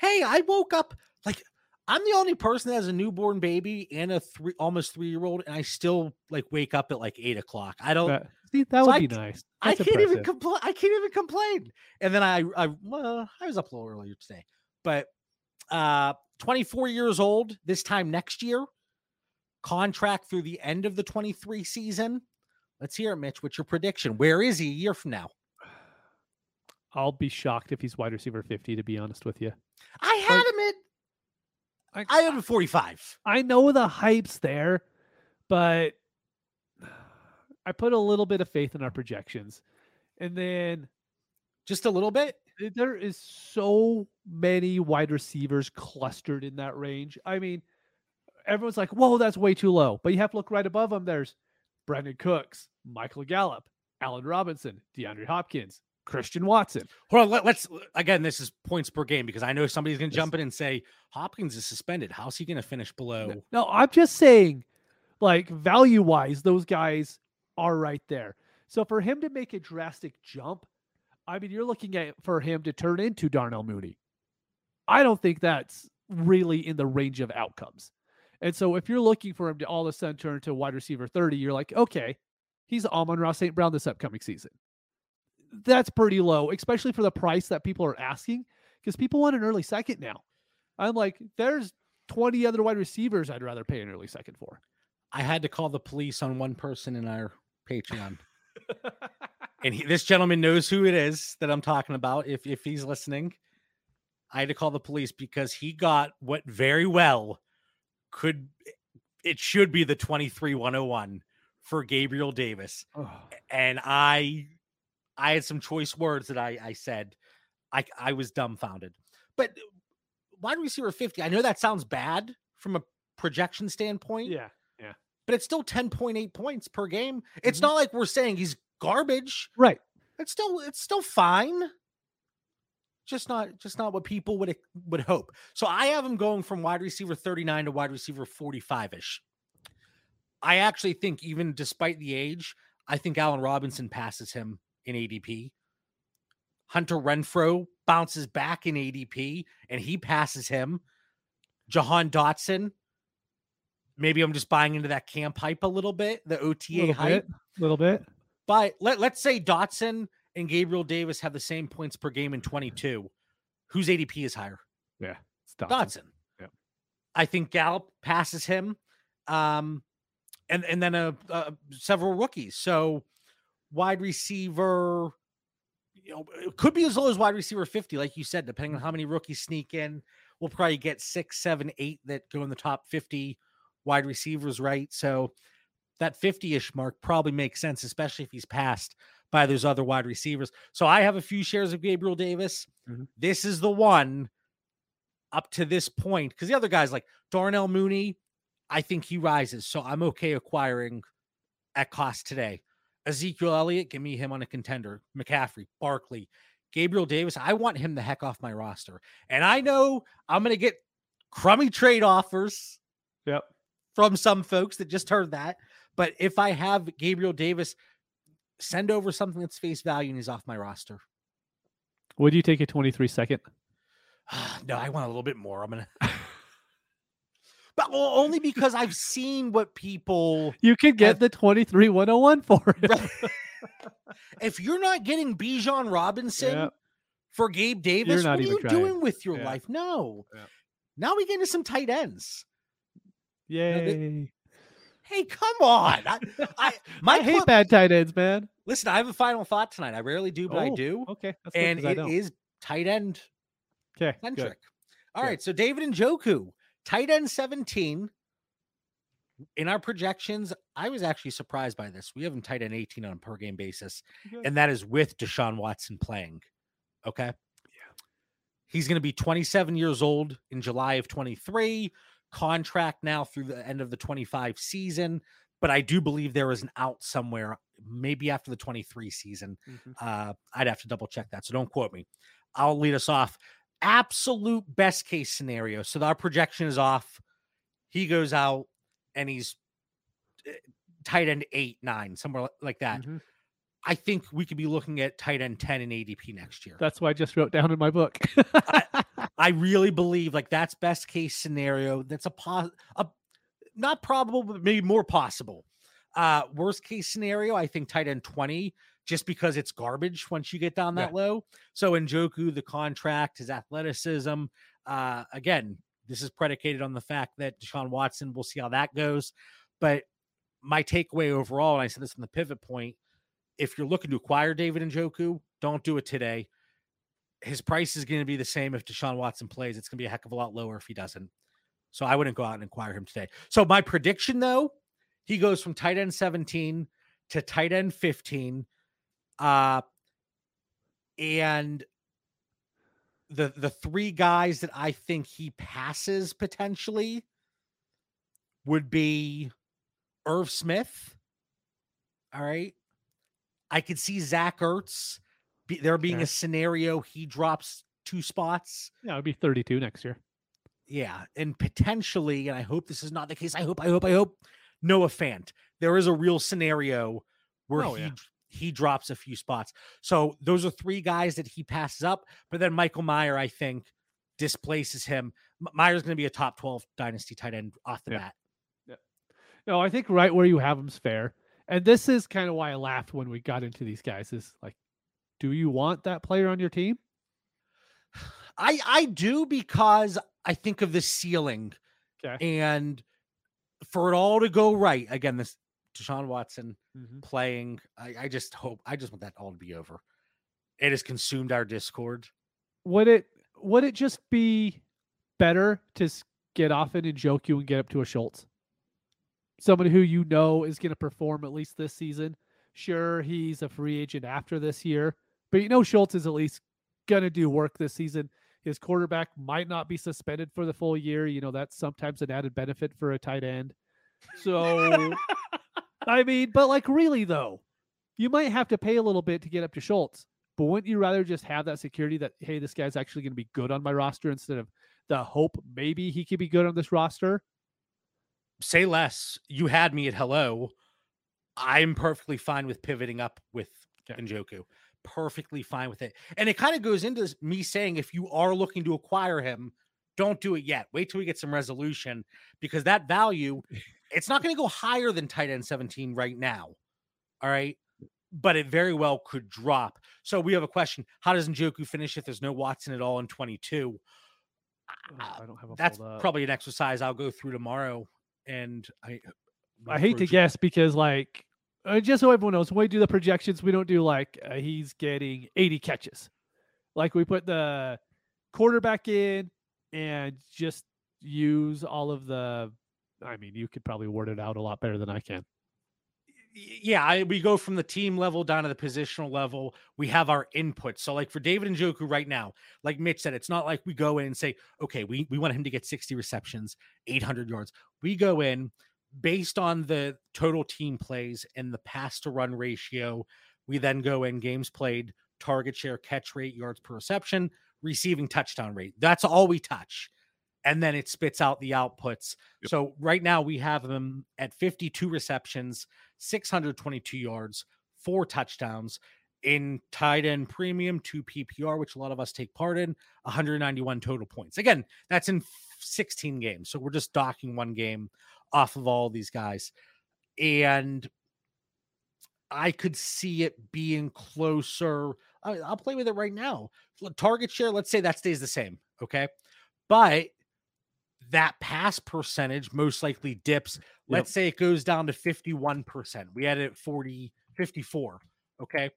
Hey, I woke up like I'm the only person that has a newborn baby and a three almost three year old, and I still like wake up at like eight o'clock. I don't. That, see, that So would I be nice. I can't even impressive. complain. I can't even complain. And then I, I, well, I was up a little earlier today, but uh, 24 years old this time next year, contract through the end of the 23 season. Let's hear it, Mitch. What's your prediction? Where is he a year from now? I'll be shocked if he's wide receiver 50, to be honest with you. I had Like- him at, I, I had him 45. I know the hype's there, but I put a little bit of faith in our projections. And then Just a little bit. there is so many wide receivers clustered in that range. I mean, everyone's like, whoa, that's way too low. But you have to look right above them. There's Brandin Cooks, Michael Gallup, Allen Robinson, DeAndre Hopkins, Christian Watson. Hold on, let, us again. This is points per game because I know somebody's going to jump in and say Hopkins is suspended. How's he going to finish below? No, I'm just saying, like value wise, those guys are right there. So for him to make a drastic jump, I mean, you're looking at for him to turn into Darnell Mooney. I don't think that's really in the range of outcomes. And so if you're looking for him to all of a sudden turn to wide receiver 30, you're like, okay, he's Amon-Ra St. Brown this upcoming season. That's pretty low, especially for the price that people are asking, because people want an early second now. I'm like, there's 20 other wide receivers I'd rather pay an early second for. I had to call the police on one person in our Patreon, [LAUGHS] and he, this gentleman knows who it is that I'm talking about. If if he's listening, I had to call the police because he got what very well could it should be the 23 101 for Gabriel Davis. and I I had some choice words that I I said. I I was dumbfounded. But wide receiver 50, I know that sounds bad from a projection standpoint, yeah. Yeah. But it's still 10.8 points per game. It's Mhm. not like we're saying he's garbage. Right. It's still it's still fine. Just not just not what people would would hope. So I have him going from wide receiver 39 to wide receiver 45ish. I actually think even despite the age, I think Allen Robinson passes him in ADP. Hunter Renfrow bounces back in ADP and he passes him. Jahan Dotson. Maybe I'm just buying into that camp hype a little bit, the OTA little hype. bit. Little bit. But let, let's say Dotson and Gabriel Davis have the same points per game in 22. Whose ADP is higher? Yeah. Stop. Dotson. Yep. I think Gallup passes him. Um, and and then uh, uh, several rookies. So wide receiver, you know, it could be as low as wide receiver 50, like you said, depending on how many rookies sneak in. We'll probably get six, seven, eight that go in the top 50 wide receivers, right? So that 50 ish mark probably makes sense, especially if he's passed by those other wide receivers. So I have a few shares of Gabriel Davis. Mhm. This is the one up to this point because the other guys like Darnell Mooney, I think he rises. So I'm okay acquiring at cost today. Ezekiel Elliott, give me him on a contender. McCaffrey, Barkley, Gabriel Davis. I want him the heck off my roster. And I know I'm going to get crummy trade offers Yep. from some folks that just heard that. But if I have Gabriel Davis, send over something that's face value and he's off my roster. Would you take a 23 second? [SIGHS] no, I want a little bit more. I'm gonna, [LAUGHS] but well, only because I've seen what people. You could get Have- the 23 101 for it. Right. if you're not getting Bijan Robinson Yep. for Gabe Davis, what are you trying. doing with your Yeah. life? No. Yeah. Now we get into some tight ends. Yay. Hey, come on. I, I, [LAUGHS] my I hate club- bad tight ends, man. Listen, I have a final thought tonight. I rarely do, but I Oh, do. Okay. That's and I it is tight end okay. centric. All right. So David Njoku, tight end 17. In our projections, I was actually surprised by this. We have him tight end 18 on a per game basis, Good. and that is with Deshaun Watson playing. Okay. Yeah. He's going to be 27 years old in July of 23, contract now through the end of the 25 season. But I do believe there is an out somewhere, maybe after the 23 season. Mhm. Uh, I'd have to double check that. So don't quote me. I'll lead us off. Absolute best case scenario. So our projection is off. He goes out and he's eh, tight end eight, nine, somewhere like that. Mhm. I think we could be looking at tight end 10 in ADP next year. That's what I just wrote down in my book. I [LAUGHS] really believe like that's best case scenario. That's a pos a not probable, but maybe more possible. Uh worst case scenario, I think tight end 20, just because it's garbage once you get down that Yeah. low. So Njoku, the contract, his athleticism, uh again, this is predicated on the fact that Deshaun Watson, we'll see how that goes. But my takeaway overall, and I said this in the pivot point, if you're looking to acquire David Njoku, don't do it today his price is going to be the same if Deshaun Watson plays. It's going to be a heck of a lot lower if he doesn't. So I wouldn't go out and acquire him today. So my prediction, though, he goes from tight end 17 to tight end 15. Uh, and the the three guys that I think he passes potentially would be Irv Smith. All right. I could see Zach Ertz be, there being Okay. a scenario he drops two spots. yeah, it'd be 32 next year. Yeah, and potentially, and I hope this is not the case. I hope, I hope, I hope. Noah Fant. There is a real scenario where Oh, he yeah. He drops a few spots. So those are three guys that he passes up. But then Michael Mayer, I think, displaces him. Mayer's going to be a top twelve dynasty tight end off the Yeah. bat. No, I think right where you have him's fair. And this is kind of why I laughed when we got into these guys is like, do you want that player on your team? I I do because I think of the ceiling Okay. and for it all to go right again. This Deshaun Watson Mhm. playing. I, I just hope. I just want that all to be over. It has consumed our Discord. Would it would it just be better to get off it Njoku and get up to a Schultz? Somebody who you know is going to perform at least this season. Sure, he's a free agent after this year, but you know Schultz is at least going to do work this season. His quarterback might not be suspended for the full year. You know, that's sometimes an added benefit for a tight end. [LAUGHS] So, I mean, but like really though, you might have to pay a little bit to get up to Schultz. But wouldn't you rather just have that security that hey, this guy's actually going to be good on my roster instead of the hope maybe he could be good on this roster? Say less. You had me at hello. I'm perfectly fine with pivoting up with Okay. Njoku. Perfectly fine with it. And it kind of goes into me saying if you are looking to acquire him, don't do it yet. Wait till we get some resolution because that value, it's not going to go higher than tight end 17 right now. All right. But it very well could drop. So we have a question. How does Njoku finish if there's no Watson at all in 22? Oh, Uh, I don't have a That's probably an exercise I'll go through tomorrow. And I, I hate to guess because like uh, just so everyone knows, when we do the projections, we don't do like uh, he's getting 80 catches. Like we put the quarterback in and just use all of the. I mean, you could probably word it out a lot better than I can. yeah, I, we go from the team level down to the positional level. We have our input. So, like for David Njoku right now, like Mitch said, it's not like we go in and say, okay, we, we want him to get 60 receptions, 800 yards. We go in based on the total team plays and the pass to run ratio. We then go in games played, target share, catch rate, yards per reception, receiving touchdown rate. That's all we touch. And then it spits out the outputs. So right now we have them at 52 receptions, 622 yards, four touchdowns in tight end premium, two PPR, which a lot of us take part in, 191 total points. Again, that's in 16 games. So we're just docking one game off of all these guys. And I could see it being closer. I'll play with it right now. Target share, let's say that stays the same. Okay. But that pass percentage most likely dips. Let's say it goes down to 51%. We had it at 40, 54. Okay.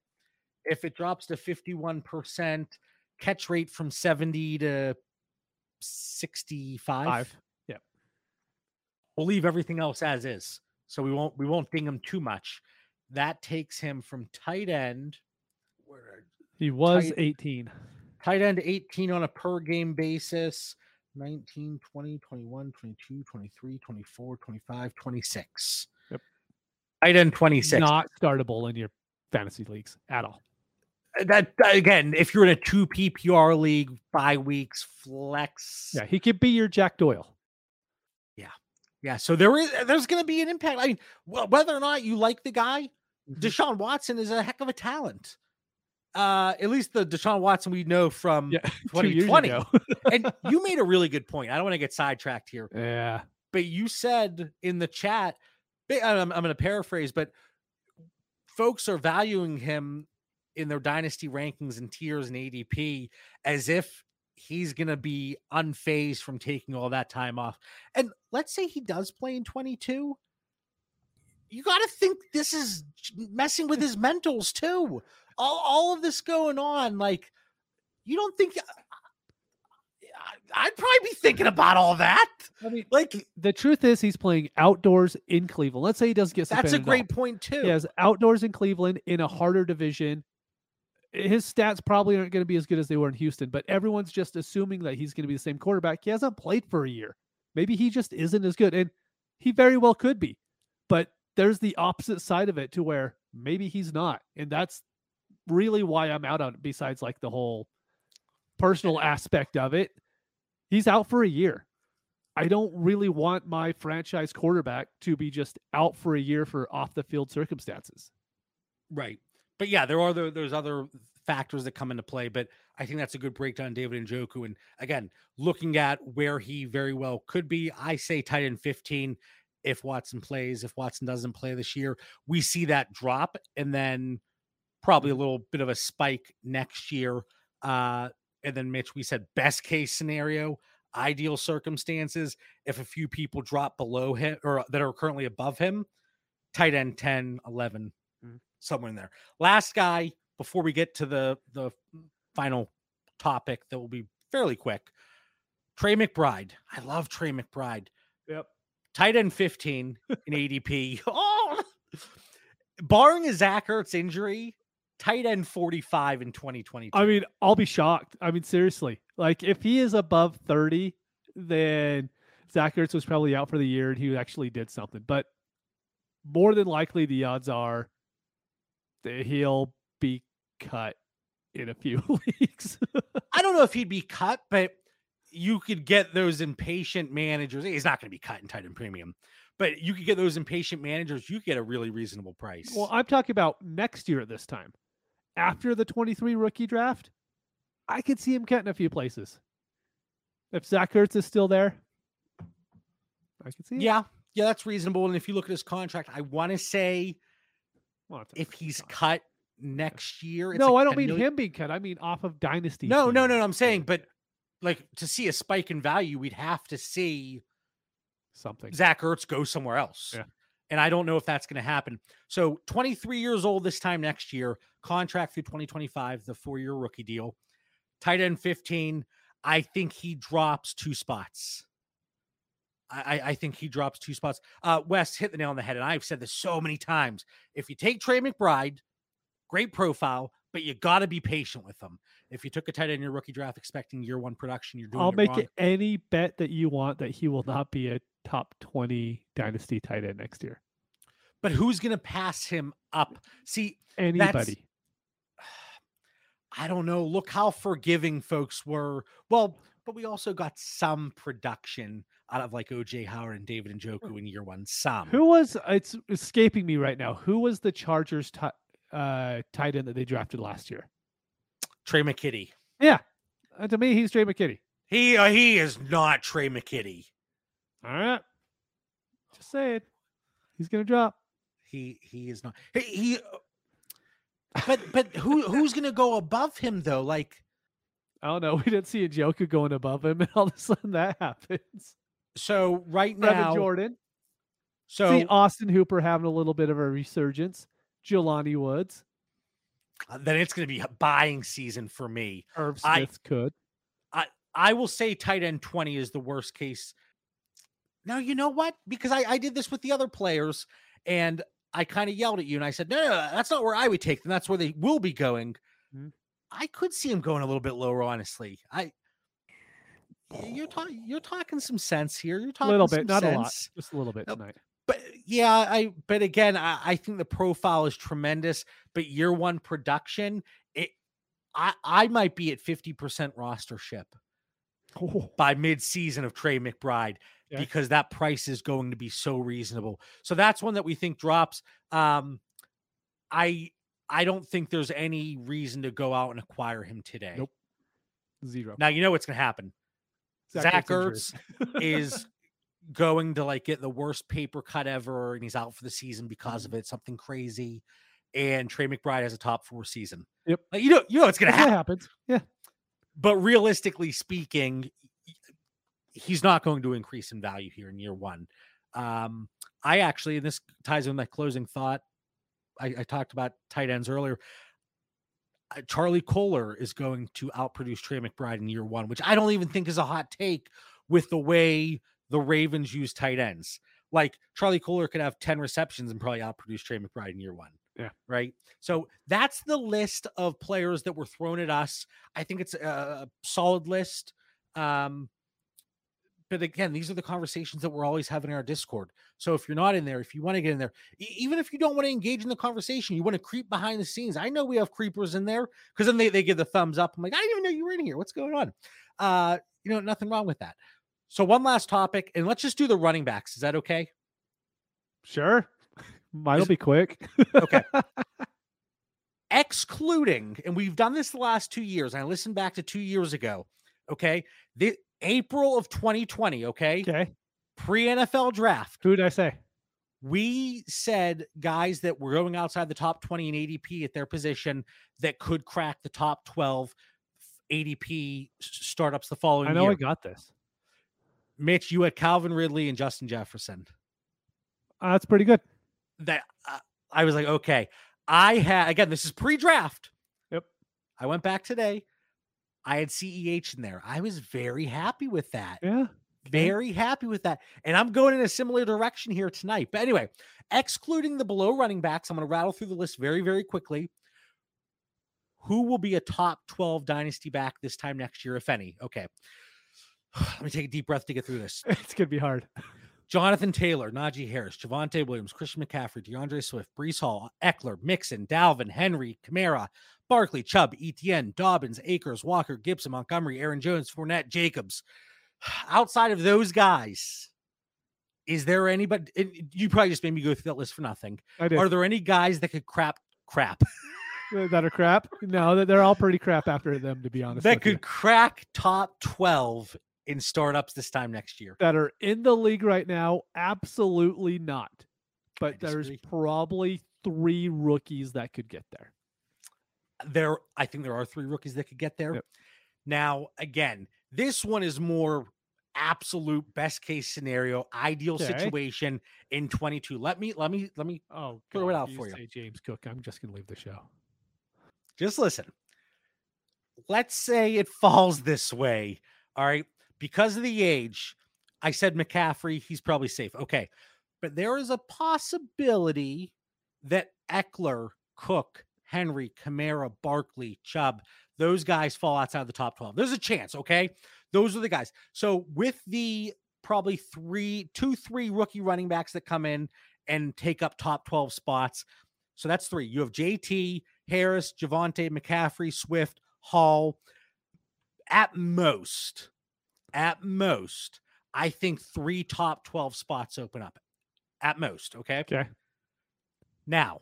If it drops to 51%, catch rate from 70 to 65. Five. Yeah. We'll leave everything else as is. So we won't we won't ding him too much. That takes him from tight end. Where He was Tight- 18. tight end 18 on a per game basis 19 20 21 22 23 24 25 26 Yep. tight end 26 Not startable in your fantasy leagues at all. Uh, that that- again if you're in a 2 ppr league bye weeks flex Yeah, he could be your Jack Doyle. yeah yeah. so there is there's going to be an impact i mean whether or not you like the guy Mhm. deshaun watson is a heck of a talent uh at least the deshaun watson we know from Yeah, [LAUGHS] two years 2020 ago. [LAUGHS] and [LAUGHS] you made a really good point i don't want to get sidetracked here yeah, but you said in the chat, I'm, I'm going to paraphrase, but folks are valuing him in their dynasty rankings and tiers and ADP as if he's going to be unfazed from taking all that time off. And let's say he does play in 22. You got to think this is messing with his mentals too. All, all of this going on, like, you don't think I- I'd probably be thinking about all that. I mean, Like, the truth is he's playing outdoors in Cleveland. Let's say he doesn't get That's a all. great point too. He has outdoors in Cleveland in a harder division. His stats probably aren't going to be as good as they were in Houston, but everyone's just assuming that he's going to be the same quarterback. He hasn't played for a year. Maybe he just isn't as good, and he very well could be. But there's the opposite side of it to where maybe he's not, and that's really why I'm out on it. Besides, like the whole personal aspect of it, he's out for a year. I don't really want my franchise quarterback to be just out for a year for off the field circumstances. Right. But yeah, there are tho- those other factors that come into play. But I think that's a good breakdown, David Njoku. And again, looking at where he very well could be, I say tight end 15 if Watson plays. If Watson doesn't play this year, we see that drop and then probably a little bit of a spike next year. Uh, and then Mitch, we said best case scenario, ideal circumstances, if a few people drop below him or that are currently above him, tight end 10, 11, Mhm. somewhere in there. Last guy before we get to the the final topic that will be fairly quick. Trey McBride. I love Trey McBride. Yep. Tight end 15 [LAUGHS] in ADP. oh, barring a Zach Ertz injury, tight end 45 in 2022. I mean, I'll be shocked. I mean, seriously, like if he is above 30, then Zach Ertz was probably out for the year and he actually did something. But more than likely, the odds are that he'll be cut in a few [LAUGHS] weeks. I don't know if he'd be cut, but you could get those impatient managers. He's not going to be cut in tight end premium, but you could get those impatient managers. You get a really reasonable price. well, I'm talking about next year at this time. After the 23 rookie draft, I could see him getting a few places. If Zach Ertz is still there, I could see it. yeah, yeah, that's reasonable. And if you look at his contract, I want to say We'll if he's cut next year, it's no, like I don't mean million- him being cut. I mean off of dynasty. No, no, no, no. I'm saying, but like to see a spike in value, we'd have to see something. Zach Ertz go somewhere else. Yeah. And I don't know if that's going to happen. So 23 years old this time next year, contract through 2025, the four year rookie deal. Tight end 15. I think he drops two spots. I, I- think he drops two spots. Uh, West hit the nail on the head, and I've said this so many times. If you take Trey McBride, great profile, but you got to be patient with him. If you took a tight end in your rookie draft expecting year one production, you're doing I'll make wrong. any bet that you want that he will not be a top 20 dynasty tight end next year. But who's going to pass him up? See, Anybody. [SIGHS] I don't know. Look how forgiving folks were. Well, but we also got some production out of like OJ Howard and David Njoku in year one. Some. Who was it's escaping me right now. Who was the Chargers ti- uh, tight end that they drafted last year? Tre' McKitty. Yeah. Uh, to me, he's Tre' McKitty. He uh, he is not Tre' McKitty. All right. Just say it. He's going to drop. He he is not. He, he but but who [LAUGHS] who's gonna go above him though? Like I don't know. [LAUGHS] We didn't see a Joker going above him, [LAUGHS] and all of a sudden that happens. so right now, Jordan. so see Austin Hooper having a little bit of a resurgence. Jelani Woods. uh, then it's gonna be a buying season for me. Irv I- Smith could. I will say tight end 20 is the worst case. Now, you know what? Because I, I did this with the other players and I kind of yelled at you and I said, no, no, no, that's not where I would take them. That's where they will be going. Mhm. I could see him going a little bit lower, honestly. I you're talking you're talking some sense here. You're talking A little bit, not a lot. Just a little bit tonight. But yeah, I but again, I, I think the profile is tremendous. But year one production, it I I might be at 50% rostership [LAUGHS] Oh, by mid-season of Trey McBride Because that price is going to be so reasonable. So that's one that we think drops. Um I I don't think there's any reason to go out and acquire him today. Nope. zero. Now you know what's going to happen. Zach, Ertz Ertz [LAUGHS] is going to like get the worst paper cut ever and he's out for the season because Mm-hmm. of it, something crazy. And Trey McBride has a top four season. Yep. Like, you know, you know it's gonna happen. happens. Yeah. But realistically speaking, he's not going to increase in value here in year one. Um, I actually, and this ties in my closing thought. I, I talked about tight ends earlier. Uh, Charlie Kolar is going to outproduce Trey McBride in year one, which I don't even think is a hot take with the way the Ravens use tight ends. Like Charlie Kolar could have 10 receptions and probably outproduce Trey McBride in year one. Yeah. Right. So that's the list of players that were thrown at us. I think it's a solid list. Um, but again, these are the conversations that we're always having in our Discord. So if you're not in there, if you want to get in there, e- even if you don't want to engage in the conversation, you want to creep behind the scenes. I know we have creepers in there because then they, they give the thumbs up. I'm like, I didn't even know you were in here. What's going on? Uh, you know, nothing wrong with that. So one last topic, and let's just do the running backs. Is that okay? Sure. [LAUGHS] Mine'll be quick. Okay. [LAUGHS] Excluding, and we've done this the last two years. And I listened back to two years ago. Okay. The April of 2020. Okay. okay. Pre NFL draft. Who did I say? we said guys that were going outside the top 20 in ADP at their position that could crack the top 12 ADP startups the following I know year. I got this. Mitch, you had Calvin Ridley and Justin Jefferson. Uh, that's pretty good. That uh, I was like, okay. I had again, this is pre-draft. Yep. I went back today. I had CEH in there. I was very happy with that. Yeah. Very happy with that. And I'm going in a similar direction here tonight. But anyway, excluding the below running backs, I'm going to rattle through the list very, very quickly. Who will be a top 12 dynasty back this time next year, if any? Okay. [SIGHS] Let me take a deep breath to get through this. [LAUGHS] It's gonna be hard. Jonathan Taylor, Najee Harris, Javonte Williams, Christian McCaffrey, D'Andre Swift, Breece Hall, Ekeler, Mixon, Dalvin, Henry, Kamara, Barkley, Chubb, Etienne, Dobbins, Akers, Walker, Gibson, Montgomery, Aaron Jones, Fournette, Jacobs. [SIGHS] Outside of those guys, is there anybody? You probably just made me go through that list for nothing. I did. Are there any guys that could crap crap that are crap. No, that- they're all pretty crap after them, to be [LAUGHS] honest. that with you. could crack top 12 in startups this time next year? that are in the league right now, absolutely not. But there's probably three rookies that could get there. There I think there are three rookies that could get there. Yep. Now, again, this one is more absolute best case scenario, ideal Okay. situation in 22. Let me let me let me Oh, Throw it out you for you. James Cook. I'm just gonna leave the show. just listen. Let's say it falls this way. All right. Because of the age, I said McCaffrey, he's probably safe. Okay. But there is a possibility that Ekeler, Cook, Henry, Kamara, Barkley, Chubb, those guys fall outside of the top 12. There's a chance. Okay. Those are the guys. So with the probably three, two, three rookie running backs that come in and take up top 12 spots. So that's three. You have JT, Harris, Javonte, McCaffrey, Swift, Hall. At most, at most, I think three top 12 spots open up. At most. Okay. Okay. Now,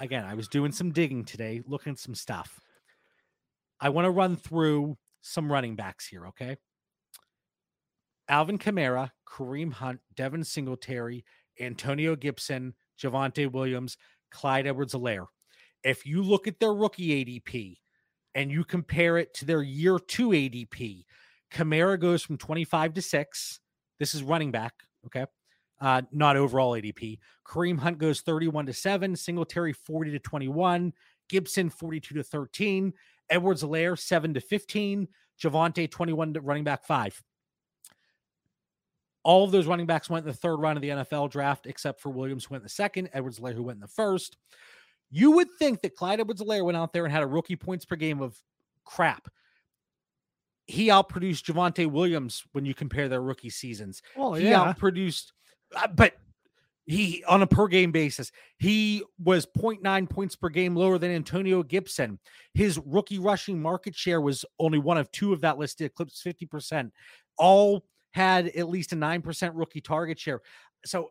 again, I was doing some digging today, looking at some stuff. I want to run through some running backs here. Okay. Alvin Kamara, Kareem Hunt, Devin Singletary, Antonio Gibson, Javonte Williams, Clyde Edwards-Helaire. if you look at their rookie ADP and you compare it to their year two ADP, Kamara goes from 25 to 6. This is running back. Okay. Uh, not overall ADP. Kareem Hunt goes 31 to 7, Singletary 40 to 21, Gibson 42 to 13, Edwards-Helaire 7 to 15, Javonte 21 to running back 5. All of those running backs went in the third round of the NFL draft, except for Williams, who went in the second, Edwards-Helaire, who went in the first. You would think that Clyde Edwards-Helaire went out there and had a rookie points per game of crap. He outproduced Javonte Williams when you compare their rookie seasons. Oh he yeah. outproduced, but he on a per game basis, he was 0.9 points per game lower than Antonio Gibson. His rookie rushing market share was only one of two of that list, eclipsed 50%. All had at least a 9% rookie target share. So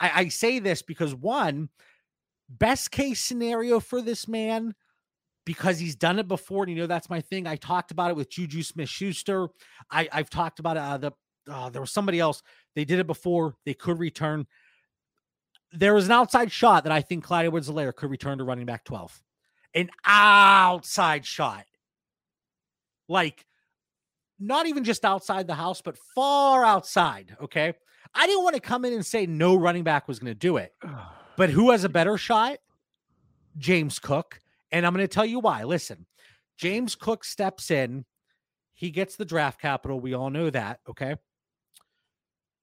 I, I say this because one, best case scenario for this man, because he's done it before, and you know that's my thing. I talked about it with Juju Smith Schuster. I've talked about it. Uh, the uh, there was somebody else. They did it before. They could return. There was an outside shot that I think Clyde Edwards-Helaire could return to running back 12. An outside shot. Like not even just outside the house, but far outside. Okay. I didn't want to come in and say no running back was going to do it. [SIGHS] But who has a better shot? James Cook. And I'm going to tell you why. Listen, James Cook steps in. He gets the draft capital. We all know that. Okay.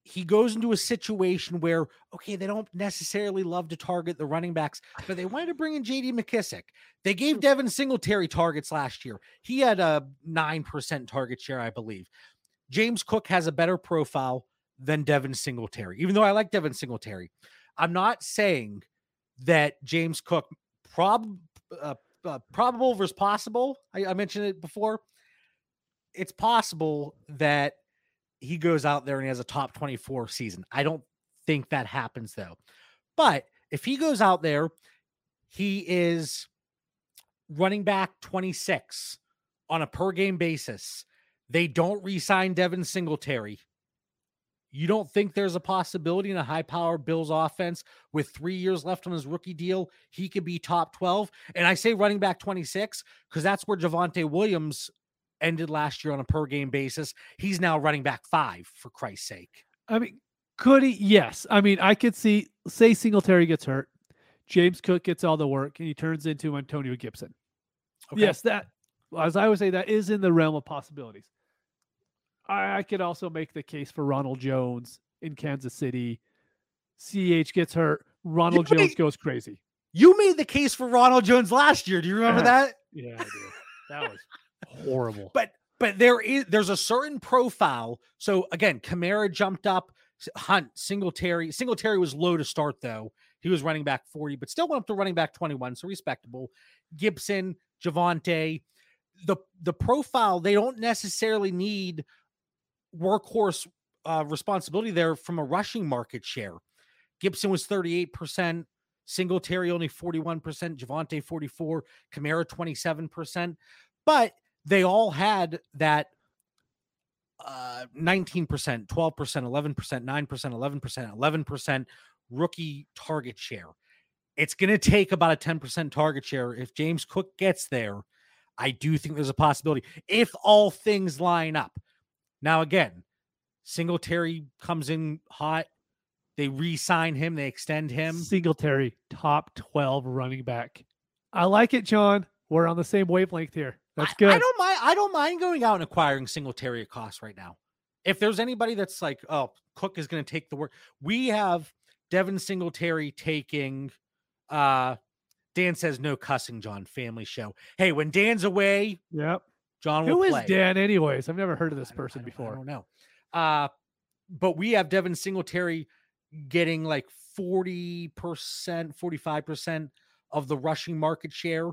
He goes into a situation where, okay, they don't necessarily love to target the running backs, but they wanted to bring in JD McKissic. They gave Devin Singletary targets last year. He had a 9% target share, I believe. James Cook has a better profile than Devin Singletary, even though I like Devin Singletary. I'm not saying that James Cook prob uh, uh, probable versus possible. I, I mentioned it before. It's possible that he goes out there and he has a top 24 season. I don't think that happens though. But if he goes out there, he is running back 26 on a per game basis. They don't re-sign Devin Singletary. You don't think there's a possibility in a high power Bills offense with three years left on his rookie deal, he could be top 12? And I say running back 26 because that's where Javonte Williams ended last year on a per game basis. He's now running back five, for Christ's sake. I mean, could he? Yes. I mean, I could see, say Singletary gets hurt, James Cook gets all the work, and he turns into Antonio Gibson. Okay. Yes, that, as I would say, that is in the realm of possibilities. I, I could also make the case for Ronald Jones in Kansas City. CH gets hurt. Ronald You Jones made- goes crazy. You made the case for Ronald Jones last year. Do you remember that? Yeah, I do. That was horrible. But but there is there's a certain profile. So again, Kamara jumped up, Hunt, Singletary. Singletary was low to start though. He was running back 40, but still went up to running back 21, so respectable. Gibson, Javonte, the the profile they don't necessarily need workhorse uh, responsibility there from a rushing market share. Gibson was 38%, Singletary only 41%, Javonte 44, Kamara 27%, but they all had that uh 19%, 12%, 11%, 9%, 11%, 11% rookie target share. It's going to take about a 10% target share if James Cook gets there. I do think there's a possibility if all things line up. Now again, Singletary comes in hot. They re-sign him, they extend him. Singletary, top 12 running back. I like it, John. We're on the same wavelength here. That's I- good. I, don't mind. I don't mind going out and acquiring Singletary at cost right now. If there's anybody that's like, oh, Cook is going to take the work, we have Devin Singletary taking. uh Dan says no cussing, John. Family show. Hey, when Dan's away, Yep. John will Who is play. Dan, anyways? I've never heard of this I I person I before. don't know. Uh, but we have Devin Singletary getting like 40%, 45% of the rushing market share.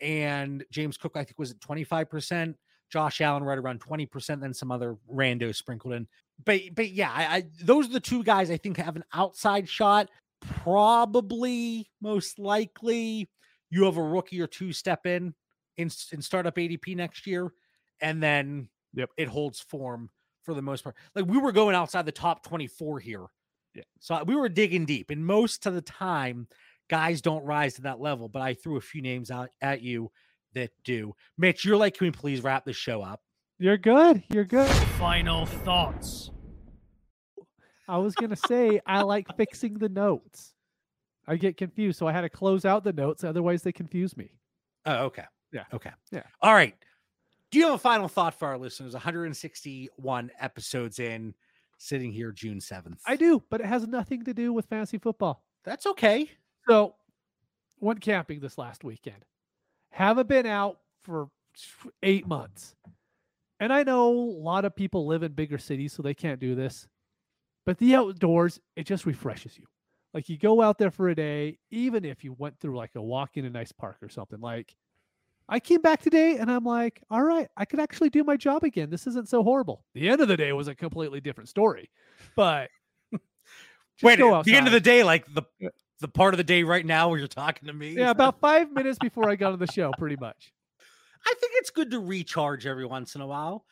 And James Cook, I think, was at 25%. Josh Allen right around 20%, then some other rando sprinkled in. But but yeah, I, I those are the two guys I think have an outside shot. Probably most likely you have a rookie or two step in in, in startup ADP next year, and then Yep. it holds form for the most part. Like we were going outside the top 24 here. Yeah. So we were digging deep, and most of the time, guys don't rise to that level, but I threw a few names out at you that do. Mitch, you're like, can we please wrap the show up? You're good. You're good. Final thoughts. I was gonna say I like fixing the notes. I get confused, so I had to close out the notes. Otherwise, they confuse me. Oh, okay. Yeah. Okay. Yeah. All right. Do you have a final thought for our listeners? 161 episodes in, sitting here June 7th. I do, but it has nothing to do with fantasy football. That's okay. So, went camping this last weekend. Haven't been out for eight months. And I know a lot of people live in bigger cities, so they can't do this. But the outdoors, it just refreshes you. Like you go out there for a day, even if you went through like a walk in a nice park or something. Like I came back today and I'm like, all right, I could actually do my job again. This isn't so horrible. The end of the day was a completely different story. But [LAUGHS] Wait, at the end of the day, like the. The part of the day right now where you're talking to me. Yeah, about five minutes before I got on the show, pretty much. I think it's good to recharge every once in a while.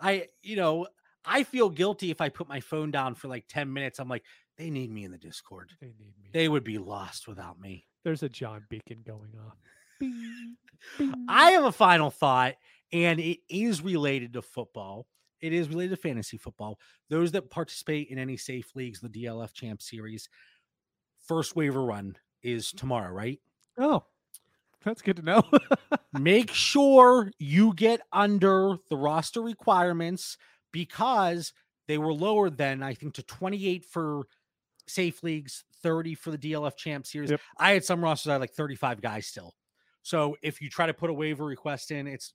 I, you know, I feel guilty if I put my phone down for like 10 minutes. I'm like, they need me in the Discord. They need me. They would be lost without me. There's a John Beacon going. Bing, [LAUGHS] bing. I have a final thought, and it is related to football. It is related to fantasy football. Those that participate in any safe leagues, the DLF Champ Series, first waiver run is tomorrow, right? oh, that's good to know. [LAUGHS] Make sure you get under the roster requirements because they were lower than I think to 28 for safe leagues, 30 for the DLF Champ Series. Yep. I had some rosters I had like 35 guys still. So if you try to put a waiver request in, it's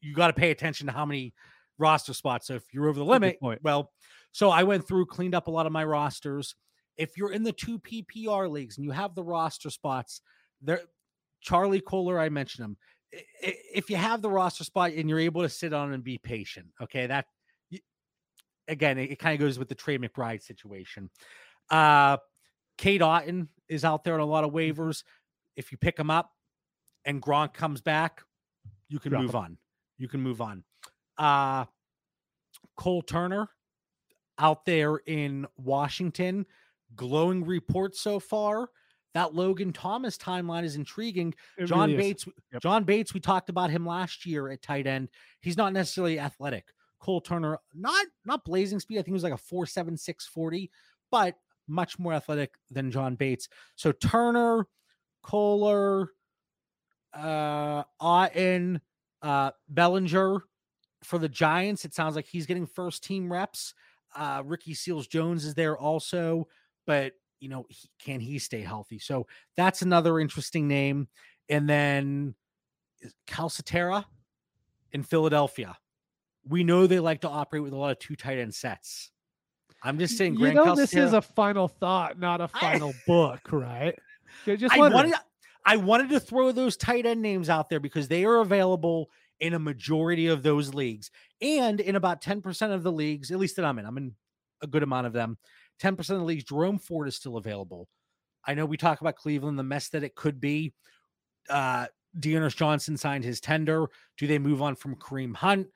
you got to pay attention to how many roster spots. So if you're over the limit, well, so I went through, cleaned up a lot of my rosters. If you're in the two PPR leagues and you have the roster spots, there, Charlie Kolar, I mentioned him. If you have the roster spot and you're able to sit on and be patient, okay, that again, it, kind of goes with the Trey McBride situation. Uh, Cade Otton is out there on a lot of waivers. If you pick him up and Gronk comes back, you can Drop move him. on. You can move on. Uh, Cole Turner out there in Washington, glowing report so far. That Logan Thomas timeline is intriguing. It John really. Bates, Yep. John Bates, we talked about him last year at tight end. He's not necessarily athletic. Cole Turner, not not blazing speed. I think it was like a 4.7640, but much more athletic than John Bates. So Turner, Kolar, uh, Otton, uh, Bellinger for the Giants. It sounds like he's getting first team reps. Uh, Ricky Seals Jones is there also, but you know, he, can he stay healthy? So that's another interesting name. And then Calcaterra in Philadelphia. We know they like to operate with a lot of two tight end sets. I'm just saying, you Grant know, this is a final thought, not a final book, right? Just I wanted I wanted to throw those tight end names out there because they are available in a majority of those leagues and in about 10% of the leagues, at least that I'm in. I'm in a good amount of them. 10% of the leagues, Jerome Ford is still available. I know we talk about Cleveland, the mess that it could be. Uh D'Ernest Johnson signed his tender. Do they move on from Kareem Hunt?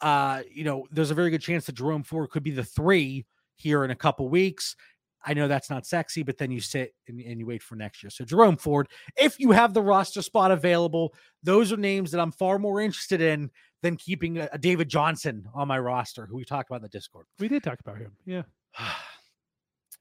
Uh, you know, there's a very good chance that Jerome Ford could be the three here in a couple weeks. I know that's not sexy, but then you sit and, and you wait for next year. So Jerome Ford, if you have the roster spot available, those are names that I'm far more interested in than keeping a, a David Johnson on my roster, who we talked about in the Discord. we did talk about him. Yeah. [SIGHS] [SIGHS]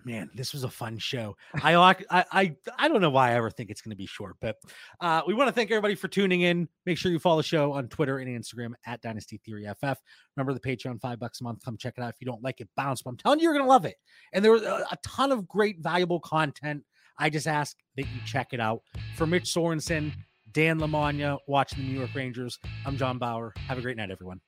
Man, this was a fun show. I I I, I don't know why I ever think it's going to be short, but uh, we want to thank everybody for tuning in. Make sure you follow the show on Twitter and Instagram at Dynasty Theory FF. Remember the Patreon, five bucks a month. Come check it out. If you don't like it, bounce. But I'm telling you, you're going to love it. And there was a ton of great, valuable content. I just ask that you check it out. For Mitch Sorensen, Dan Lamagna, watching the New York Rangers, I'm John Bauer. Have a great night, everyone.